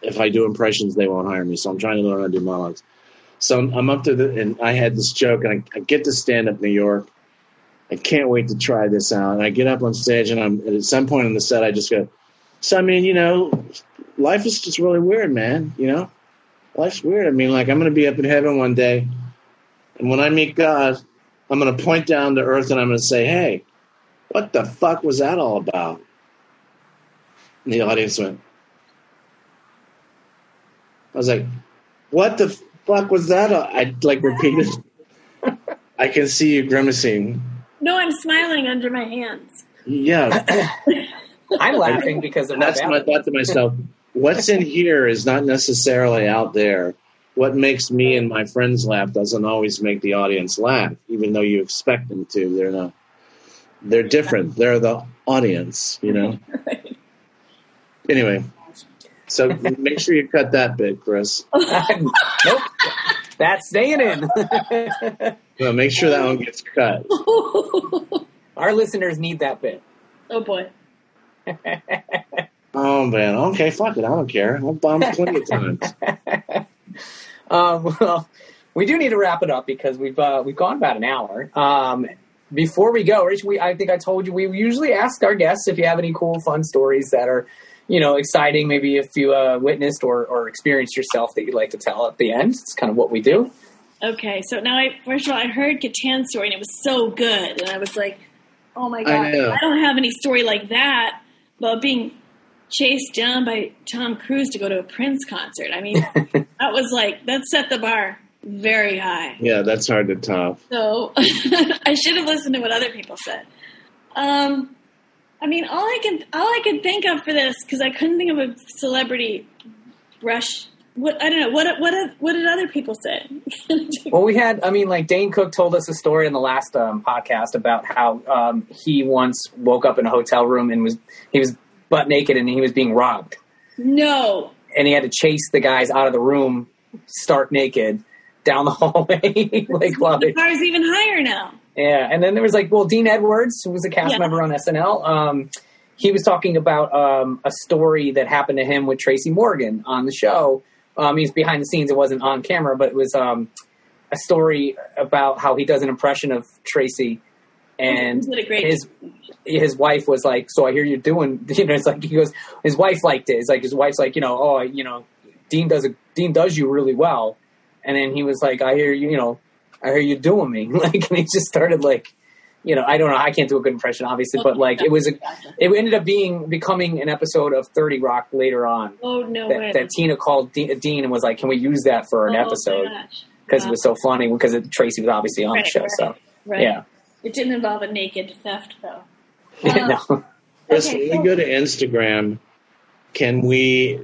if I do impressions, they won't hire me. So I'm trying to learn how to do monologues. So I'm, I'm up to the, and I had this joke, and I, I get to stand up New York. I can't wait to try this out. And I get up on stage, and I'm and at some point in the set, I just go. So I mean, you know, life is just really weird, man. You know, life's weird. I mean, like I'm going to be up in heaven one day, and when I meet God, I'm going to point down to earth, and I'm going to say, "Hey, what the fuck was that all about?" And the audience went. I was like, "What the fuck was that?" I like repeated. [LAUGHS] I can see you grimacing. No, I'm smiling under my hands. Yeah, [COUGHS] I'm laughing because of And that's bad when I thought to myself, what's in here is not necessarily out there. What makes me and my friends laugh doesn't always make the audience laugh, even though you expect them to. They're not. They're different. They're the audience, you know. [LAUGHS] Anyway, so make sure you cut that bit, Chris. [LAUGHS] nope. That's staying in. [LAUGHS] No, make sure that one gets cut. Our listeners need that bit. oh boy. Oh man, okay, fuck it, I don't care. I've bombed plenty of times. Um, [LAUGHS] well, we do need to wrap it up because we've uh, we've gone about an hour. Um, before we go, Rich, we I think I told you we usually ask our guests if you have any cool, fun stories that are, you know, exciting. Maybe if you uh, witnessed or, or experienced yourself that you'd like to tell at the end. It's kind of what we do. Okay, so now I first of all I heard Kattan's story and it was so good, and I was like, oh my god, know. I, don't have any story like that about being chased down by Tom Cruise to go to a Prince concert. I mean, [LAUGHS] that was like that set the bar very high. Yeah, that's hard to top. So [LAUGHS] I should have listened to what other people said. Um, I mean, all I can all I could think of for this because I couldn't think of a celebrity brush. What I don't know. What what what did other people say? [LAUGHS] Well, we had, I mean, like Dane Cook told us a story in the last um, podcast about how um, he once woke up in a hotel room and was he was butt naked and he was being robbed, no. and he had to chase the guys out of the room, stark naked, down the [LAUGHS] hallway, like while The bar's even higher now. yeah. And then there was like, well, Dean Edwards, who was a cast Yeah. member on SNL, um, he was talking about um, a story that happened to him with Tracy Morgan on the show. Um, he's behind the scenes; it wasn't on camera, but it was um, a story about how he does an impression of Tracy and a great his his wife was like, "So I hear you're doing." [LAUGHS] You know, it's like he goes. His wife liked it. It's like his wife's like, you know, oh, you know, Dean does a Dean does you really well, and then he was like, "I hear you, you know, I hear you doing me," [LAUGHS] like, and he just started like, you know, I don't know, I can't do a good impression, obviously, but like it was a, it ended up being becoming an episode of Thirty Rock later on Oh no way! that, that Tina called De- Dean and was like, "Can we use that for an Oh, episode?" Because Wow. it was so funny because it, Tracy was obviously on Right, the show, right, so right. yeah. It didn't involve a naked theft though. [LAUGHS] no. Chris, Okay, when so- we go to Instagram, can we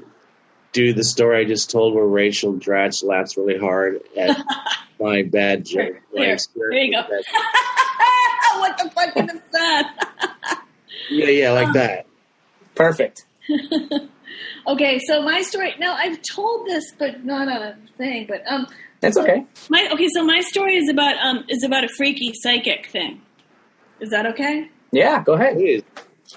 do the story I just told where Rachel Dratch laughs really hard at [LAUGHS] my bad joke? my Here, experience there you go. [LAUGHS] what the fuck is that? Yeah, yeah, like that. Perfect. okay, so my story. Now I've told this, but not on a thing. But um, That's okay. my okay. So my story is about um is about a freaky psychic thing. Is that okay? Yeah, go ahead. Please.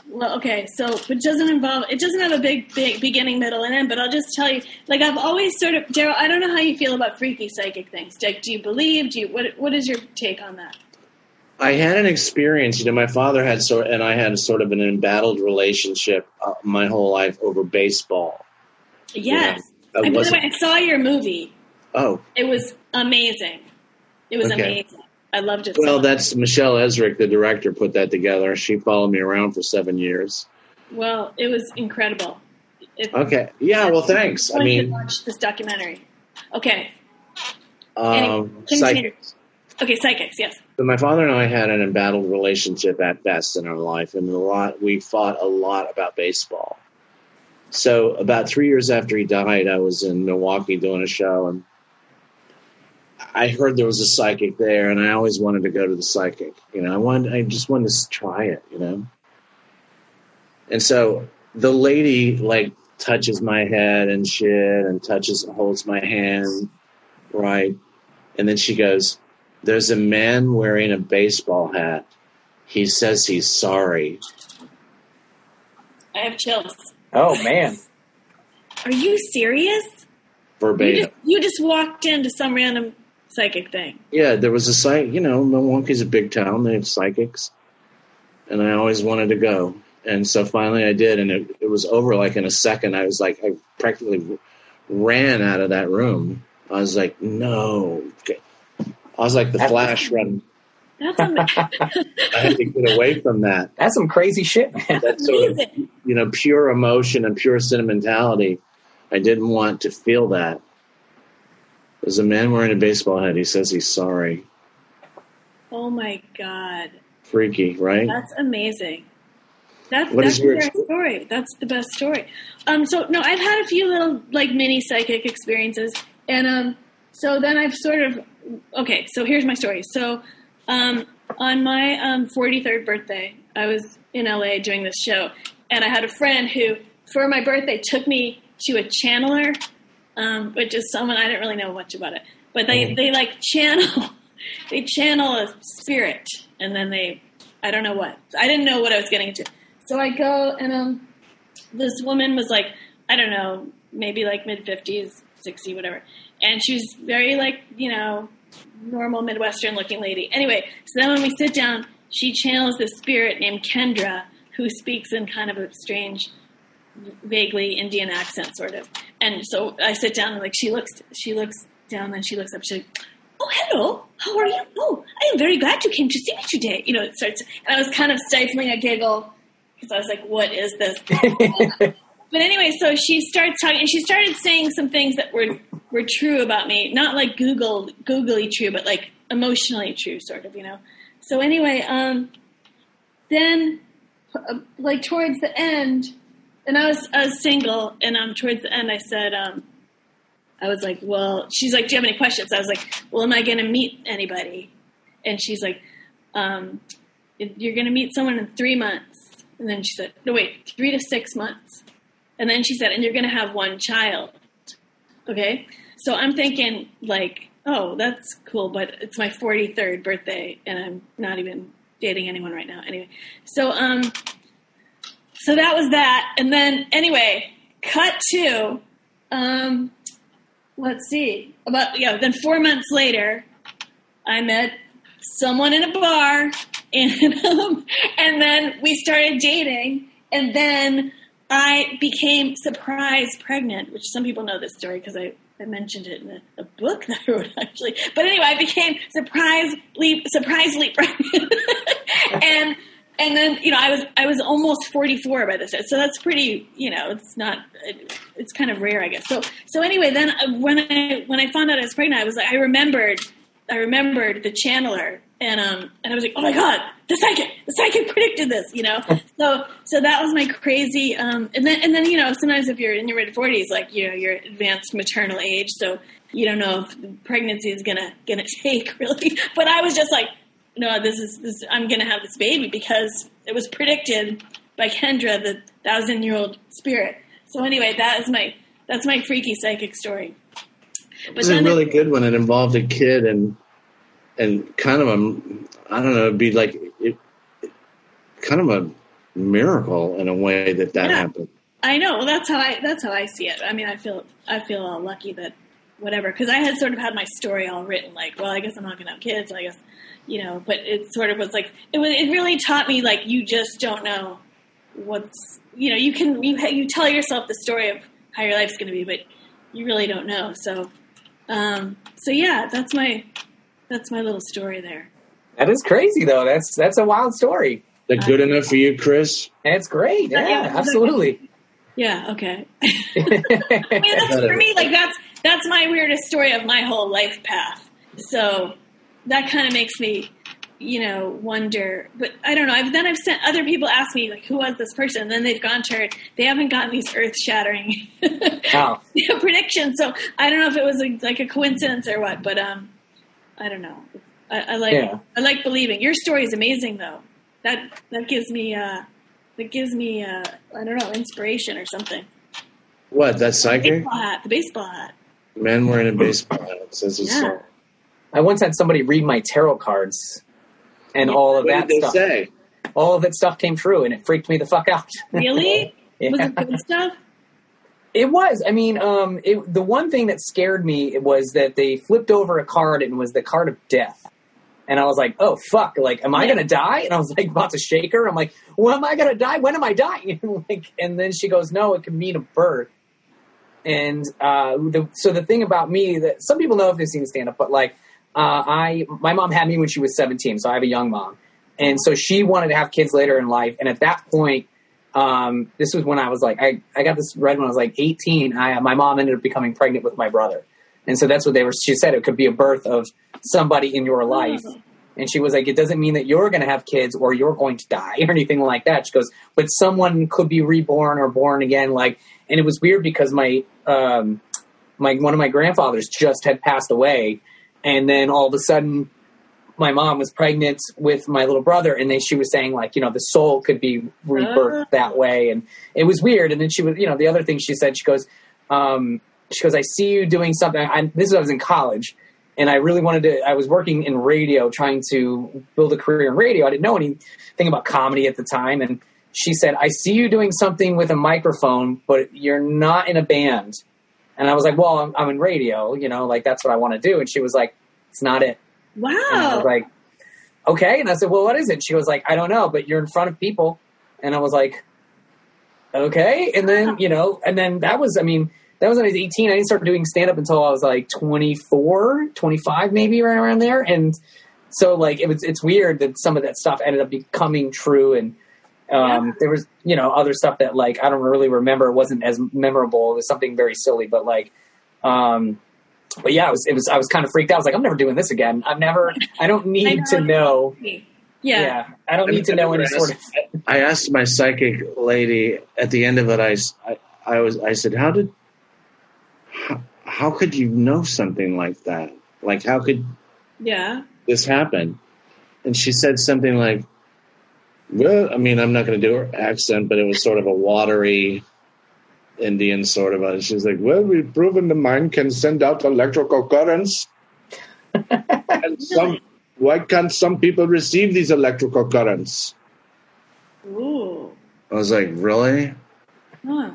Well, okay, so it doesn't involve. It doesn't have a big, big beginning, middle, and end. But I'll just tell you, like I've always sort of, Darrell. I don't know how you feel about freaky psychic things. Like, do you believe? Do you? What? What is your take on that? I had an experience. You know, my father had sort, and I had sort of an embattled relationship uh, my whole life over baseball. Yes. I and by the way, I saw your movie. Oh, It was amazing. It was Okay. amazing. I loved it. well, so that's Michelle Esrick, the director, put that together. She followed me around for seven years. well, it was incredible. It, Okay, yeah. Well, thanks. I mean, watch this documentary. Okay. um, psychics. Okay, psychics. Yes. So my father and I had an embattled relationship at best in our life, and a lot we fought a lot about baseball. So about three years after he died, I was in Milwaukee doing a show, and I heard there was a psychic there, and I always wanted to go to the psychic. You know, I wanted, I just wanted to try it. You know, and so the lady like touches my head and shit, and touches and holds my hand, right, and then she goes. There's a man wearing a baseball hat. He says he's sorry. I have chills. Oh man. Are you serious? You Verbatim. just you just walked into some random psychic thing. yeah, there was a psych. You know, Milwaukee's a big town. They have psychics, and I always wanted to go. And so finally, I did, and it, it was over like in a second. I was like, I practically ran out of that room. I was like, no. I was like the Flash running. That's amazing. [LAUGHS] [LAUGHS] I had to get away from that. That's some crazy shit, man. That sort of you know, pure emotion and pure sentimentality. I didn't want to feel that. There's a man wearing a baseball hat. He says he's sorry. Oh my god, Freaky, right? that's amazing. That, What that's is your the best story. That's the best story. Um, so no, I've had a few little like mini psychic experiences, and um, so then I've sort of okay. So here's my story. So um, on my um 43rd birthday, I was in LA doing this show, and I had a friend who, for my birthday, took me to a channeler, um, which is someone I didn't really know much about it, but they they like channel, [LAUGHS] they channel a spirit, and then they, I don't know what, I didn't know what I was getting into, so I go and um, this woman was like, I don't know, maybe like mid fifties, sixty, whatever, and she was very like you know normal Midwestern looking lady. Anyway, so then when we sit down, she channels this spirit named Kendra who speaks in kind of a strange, vaguely Indian accent, sort of. And so I sit down and like she looks, she looks down, and she looks up. She's like, "Oh, hello, how are you? Oh, I am very glad you came to see me today." You know, it starts, and I was kind of stifling a giggle because I was like, "What is this?" [LAUGHS] But anyway, so she starts talking, and she started saying some things that were were true about me, not like Google googly true, but like emotionally true, sort of, you know. So anyway, um, then uh, like towards the end, and I was I was single, and um, towards the end, I said, um, I was like, well, she's like, do you have any questions? I was like, well, am I going to meet anybody? And she's like, um, you're going to meet someone in three months. And then she said, no, wait, three to six months. And then she said, and you're going to have one child. Okay. So I'm thinking, like, oh, that's cool, but it's my 43rd birthday, and I'm not even dating anyone right now. Anyway, so, um, so that was that. And then, anyway, cut to, um, let's see, about, yeah, then four months later, I met someone in a bar, [LAUGHS] and um, and then we started dating, and then I became surprise pregnant, which some people know this story because I, I mentioned it in a, a book that I wrote [LAUGHS] actually. But anyway, I became surprisingly surprisingly pregnant, [LAUGHS] and and then you know I was I was almost 44 by this time, so that's pretty you know it's not it's kind of rare I guess. So so anyway, then uh, when I when I found out I was pregnant, I was like I remembered I remembered the channeler and um and I was like oh my god the psychic the psychic [LAUGHS] predicted this you know [LAUGHS] so so that was my crazy um and then and then you know sometimes if you're in your mid 40s like you know you're advanced maternal age so you don't know if pregnancy is gonna gonna [LAUGHS] take really but I was just like no, this is this. I'm going to have this baby because it was predicted by Kendra, the thousand year old spirit. So anyway, that is my that's my freaky psychic story. But this is really it, good one. it involved a kid and and kind of a I don't know, it'd be like it, kind of a miracle in a way that that yeah, happened. I know. Well, that's how I that's how I see it. I mean, I feel I feel all lucky that whatever because I had sort of had my story all written. Like, well, I guess I'm not going to have kids. I guess you know, but it sort of was like it was. It really taught me like you just don't know what's you know you can you you tell yourself the story of how your life's going to be, but you really don't know. So, um, so yeah, that's my that's my little story there. That is crazy though. That's that's a wild story. That good uh, enough for you, Chris? That's great. Yeah, yeah absolutely. Yeah. Okay. [LAUGHS] I [LAUGHS] mean, that's for me. Like that's that's my weirdest story of my whole life path. So that kind of makes me, you know, wonder. But I don't know. I've, then I've sent other people ask me like, who was this person? And then they've gone to it. They haven't gotten these earth shattering [LAUGHS] oh. predictions. So I don't know if it was a, like a coincidence or what. But um, I don't know. I, I like yeah. I like believing. Your story is amazing though. That that gives me uh, that gives me uh, I don't know inspiration or something. What that psychic? The baseball hat. The baseball hat. Men wearing a baseball hat says it's yeah. I once had somebody read my tarot cards, and yeah. all of what that stuff. Say? All of that stuff came true, and it freaked me the fuck out. [LAUGHS] Really? yeah. Was it good stuff? It was. I mean, um, it, the one thing that scared me was that they flipped over a card and it was the card of death. And I was like, oh, fuck. Like, am I going to die? And I was like, about to shake her. I'm like, well, am I going to die? When am I dying? And [LAUGHS] like, and then she goes, no, it could mean a birth. And uh, the, so the thing about me that some people know if they've seen stand up, but like, uh, I my mom had me when she was 17, so I have a young mom, and so she wanted to have kids later in life. And at that point, um, this was when I was like, I, I got this read when I was like 18. I, my mom ended up becoming pregnant with my brother, and so that's what they were. She said it could be a birth of somebody in your life. And she was like, it doesn't mean that you're going to have kids or you're going to die [LAUGHS] or anything like that. She goes, but someone could be reborn or born again. Like, and it was weird because my, um, my, one of my grandfathers just had passed away and then all of a sudden my mom was pregnant with my little brother and then she was saying like you know the soul could be rebirthed uh. that way. And it was weird. And then she was you know the other thing she said she goes um, she goes i see you doing something. I, this is i was in college and i really wanted to i was working in radio trying to build a career in radio. I didn't know anything about comedy at the time. And she said i see you doing something with a microphone but you're not in a band and I was like, well, I'm, I'm in radio, you know, like that's what I want to do. And she was like, it's not it. Wow. And I was like, okay. And I said, well, what is it? She was like, I don't know, but you're in front of people. And I was like, okay. And then, you know, and then that was, I mean, that was when I was 18. I didn't start doing stand up until I was like 24, 25, maybe right around there. And so like, it was, it's weird that some of that stuff ended up becoming true. And, um, yeah. There was, you know, other stuff that like I don't really remember. It wasn't as memorable. It was something very silly, but like, um, but yeah, it was. It was. I was kind of freaked out. I was like, I'm never doing this again. I've never. I don't [LAUGHS] need know, to know. Yeah. yeah. I don't need to know any sort of. I asked my psychic lady at the end of it. I, I, I was. I said, how did. How, how could you know something like that? Like, how could. Yeah. This happen? And she said something like, well, I mean, I'm not going to do her accent, but it was sort of a watery Indian sort of. A, she's like, "Well, we've proven the mind can send out electrical currents, [LAUGHS] and some. Why can't some people receive these electrical currents?" Ooh. I was like, "Really? Huh.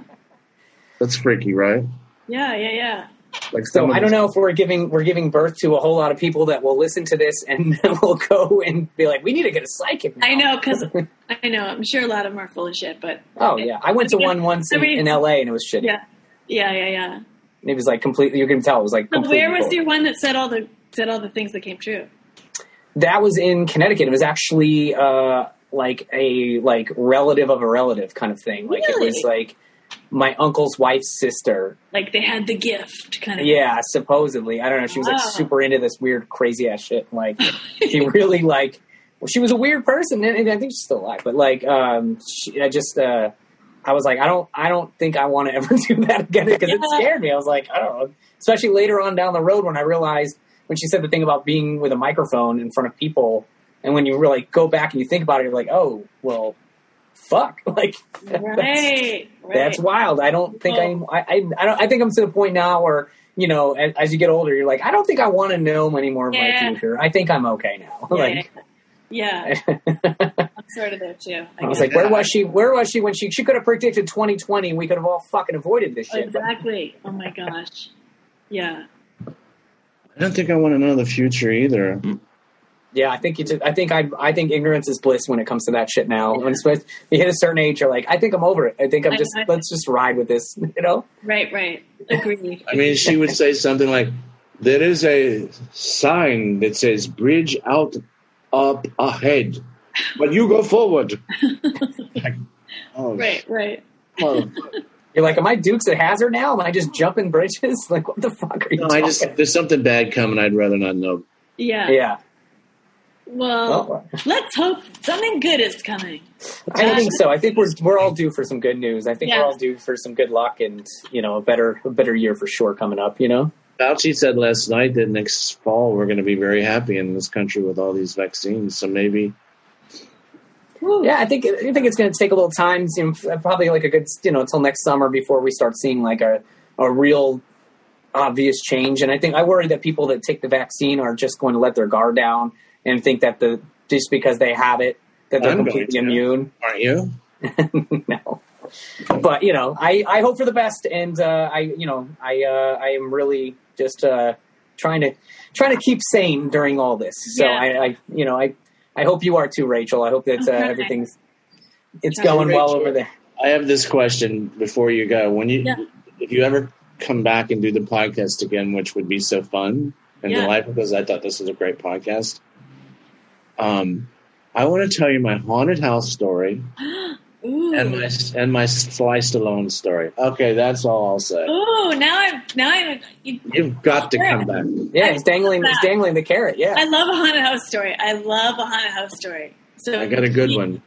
That's freaky, right?" Yeah, yeah, yeah. Like So I don't know if we're giving we're giving birth to a whole lot of people that will listen to this and [LAUGHS] will go and be like, we need to get a psychic. Now. I know because [LAUGHS] I know I'm sure a lot of them are full of shit, but Oh yeah, I went to one once in, in L.A. and it was shitty. yeah, yeah, yeah, yeah. It was like completely. You can tell it was like. But completely where was full. your one that said all the said all the things that came true? That was in Connecticut. It was actually uh, like a like relative of a relative kind of thing. Like it was like my uncle's wife's sister. Like they had the gift, kind of. Yeah, supposedly. I don't know. She was like Wow. super into this weird, crazy ass shit. Like [LAUGHS] she really like. Well, she was a weird person, and I think she's still alive. But like, um, she, I just, uh, I was like, I don't, I don't think I want to [LAUGHS] ever do that again because it scared me. I was like, I don't know. Especially later on down the road when I realized when she said the thing about being with a microphone in front of people, and when you really go back and you think about it, you're like, oh, well, fuck, [LAUGHS] like that's, Right, right. that's wild. I don't think Oh. I, I, I don't. I think I'm to the point now where you know, as, as you get older, you're like, I don't think I want to know any more of Yeah. my future. I think I'm okay now. [LAUGHS] Yeah, like, yeah, [LAUGHS] I'm sort of there too. I was like, where was she? Where was she when she she could have predicted 2020? We could have all fucking avoided this shit. But exactly. Oh my gosh. Yeah. I don't think I want to know the future either. Mm. Yeah, I think you. Just, I think I. I think ignorance is bliss when it comes to that shit. Now, when it's, you hit a certain age, you're like, I think I'm over it. I think I'm I- just. I- let's just ride with this. [LAUGHS] You know. Right. Right. Agreed. I mean, she would say something like, "There is a sign that says bridge out, up ahead, but you go forward." Like, [LAUGHS] oh, right. Right. oh. You're like, am I Dukes at Hazzard now? Am I just jumping bridges? [LAUGHS] Like, what the fuck are you No, I just there's something bad coming. I'd rather not know. Yeah. yeah. Well, Well, let's hope something good is coming. I uh, think so. I think we're we're all due for some good news. I think Yeah. we're all due for some good luck and you know a better a better year for sure coming up. You know. Fauci said last night that next fall we're going to be very happy in this country with all these vaccines. So maybe Yeah, I think I think it's going to take a little time. You know, probably like a good you know until next summer before we start seeing like a a real obvious change. And I think I worry that people that take the vaccine are just going to let their guard down and think that the just because they have it that they're I'm completely immune. aren't you? [LAUGHS] no. But you know, I, I hope for the best, and uh, I you know I uh, I am really just uh, trying to trying to keep sane during all this. So Yeah. I, I you know I I hope you are too, Rachel. I hope that uh, Okay. [LAUGHS] everything's it's Okay. going well over there. I have this question before you go. When you Yeah. if you ever come back and do the podcast again, which would be so fun and Yeah. delightful because I thought this was a great podcast. Um, I want to tell you my haunted house story [GASPS] Ooh. and my and my Sly Stallone story. Okay, that's all I'll say. Ooh. Now I'm. Now I'm. You, You've got to come back. Yeah, he's dangling he's dangling the carrot. Yeah. I love a haunted house story. I love a haunted house story. So I got a good one.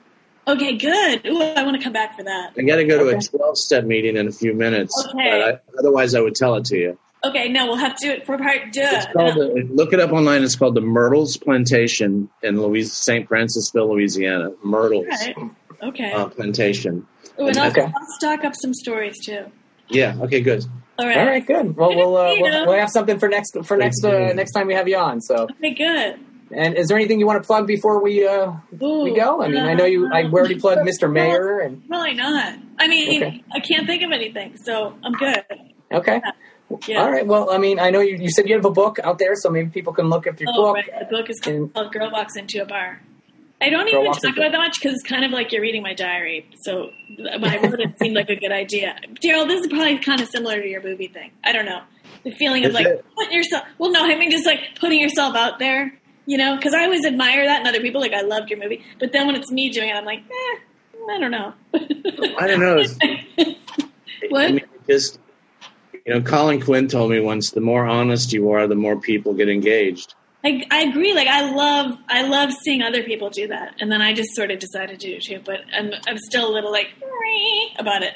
Okay, good. Ooh, I want to come back for that. I got to go to Okay. a twelve step meeting in a few minutes. Okay. But I, otherwise, I would tell it to you. Okay, no, we'll have to do it for part two. It's called the, look it up online. It's called the Myrtles Plantation in Louis St. Francisville, Louisiana. Myrtles Right. Okay. uh, Plantation. Ooh, and I'll, Okay. I'll stock up some stories too. Yeah. Okay. Good. All right. All right, good. Well, we'll, uh, we'll we'll have something for next for next uh, next time we have you on. So, Okay, good. and is there anything you want to plug before we uh, Ooh, we go? I mean, I know you. I already plugged Mr. Mayor, and Probably not. I mean, Okay. I can't think of anything, so I'm good. okay. Yeah. All right. Well, I mean, I know you, you said you have a book out there, so maybe people can look up your Oh, book. right. The book is And- called "Girl Walks Into a Bar." I don't Girl even talk Into- about that much because it's kind of like you're reading my diary. So when I wrote it, it seemed like a good idea. Darrell, this is probably kind of similar to your movie thing. I don't know the feeling of Is like it? putting yourself. Well, no, I mean just like putting yourself out there. You know, because I always admire that in other people. Like I loved your movie, but then when it's me doing it, I'm like, eh, I don't know. I don't know. [LAUGHS] What? I mean, just you know, Colin Quinn told me once: the more honest you are, the more people get engaged. I, I agree. Like I love, I love seeing other people do that, and then I just sort of decided to do it too. But I'm, I'm still a little like "Meh," about it.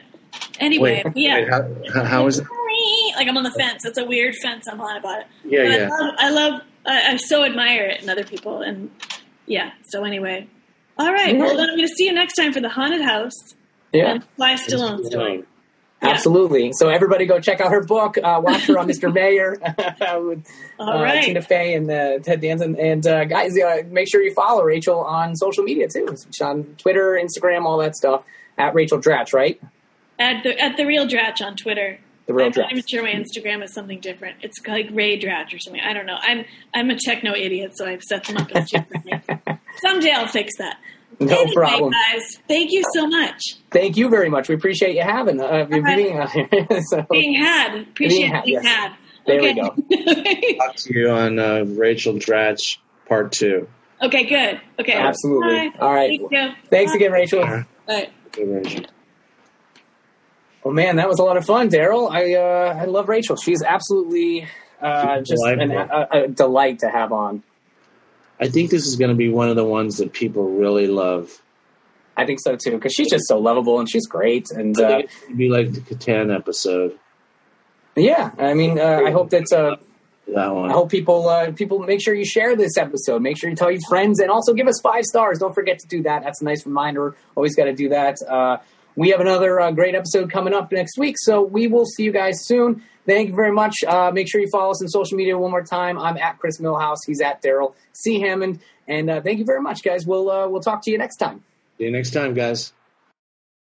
Anyway, Wait, yeah, wait, how, how is it? Like I'm on the fence. It's a weird fence I'm on about it. Yeah, But yeah. I love, I love, I, I so admire it in other people, and yeah. So anyway, all right. Well, then I'm going to see you next time for the haunted house Yeah. and Sly Stallone story. Yeah. Absolutely. So everybody go check out her book. Uh, watch her on Mr. Mayor [LAUGHS] with [LAUGHS] All uh, right. Tina Fey and uh, Ted Danson. And uh, guys, uh, make sure you follow Rachel on social media too. She's on Twitter, Instagram, all that stuff at Rachel Dratch, right? At the at the real Dratch on Twitter. The real I'm not Dratch. even sure my Instagram is something different. It's like Ray Dratch or something. I don't know. I'm I'm a techno idiot, so I've set them up as different names. [LAUGHS] Someday I'll fix that. No Anyway, problem. guys. Thank you so much. Thank you very much. We appreciate you having uh, you right. being on here. [LAUGHS] so, Being had. Appreciate had, being yes. had. There we okay. [LAUGHS] Talk to you on uh, Rachel Dratch part two. okay, good. Okay. Absolutely. Bye. All right. Thank you. thanks Bye. again, Rachel. Bye. Okay, Rachel. Well, man, that was a lot of fun, Darrell. I uh, I love Rachel. She's absolutely uh, just an, a, a delight to have on. I think this is going to be one of the ones that people really love. I think so too because she's just so lovable and she's great. And uh, think it's going to be like the Kattan episode. yeah, I mean, uh, I hope that uh, That one. I hope people uh, people make sure you share this episode. Make sure you tell your friends, and also give us five stars. Don't forget to do that. That's a nice reminder. Always got to do that. Uh, we have another uh, great episode coming up next week, so we will see you guys soon. Thank you very much. Uh, make sure you follow us on social media one more time. I'm at Chris Millhouse. He's at Darrell C Hammond, and uh, thank you very much, guys. We'll uh, we'll talk to you next time. See you next time, guys.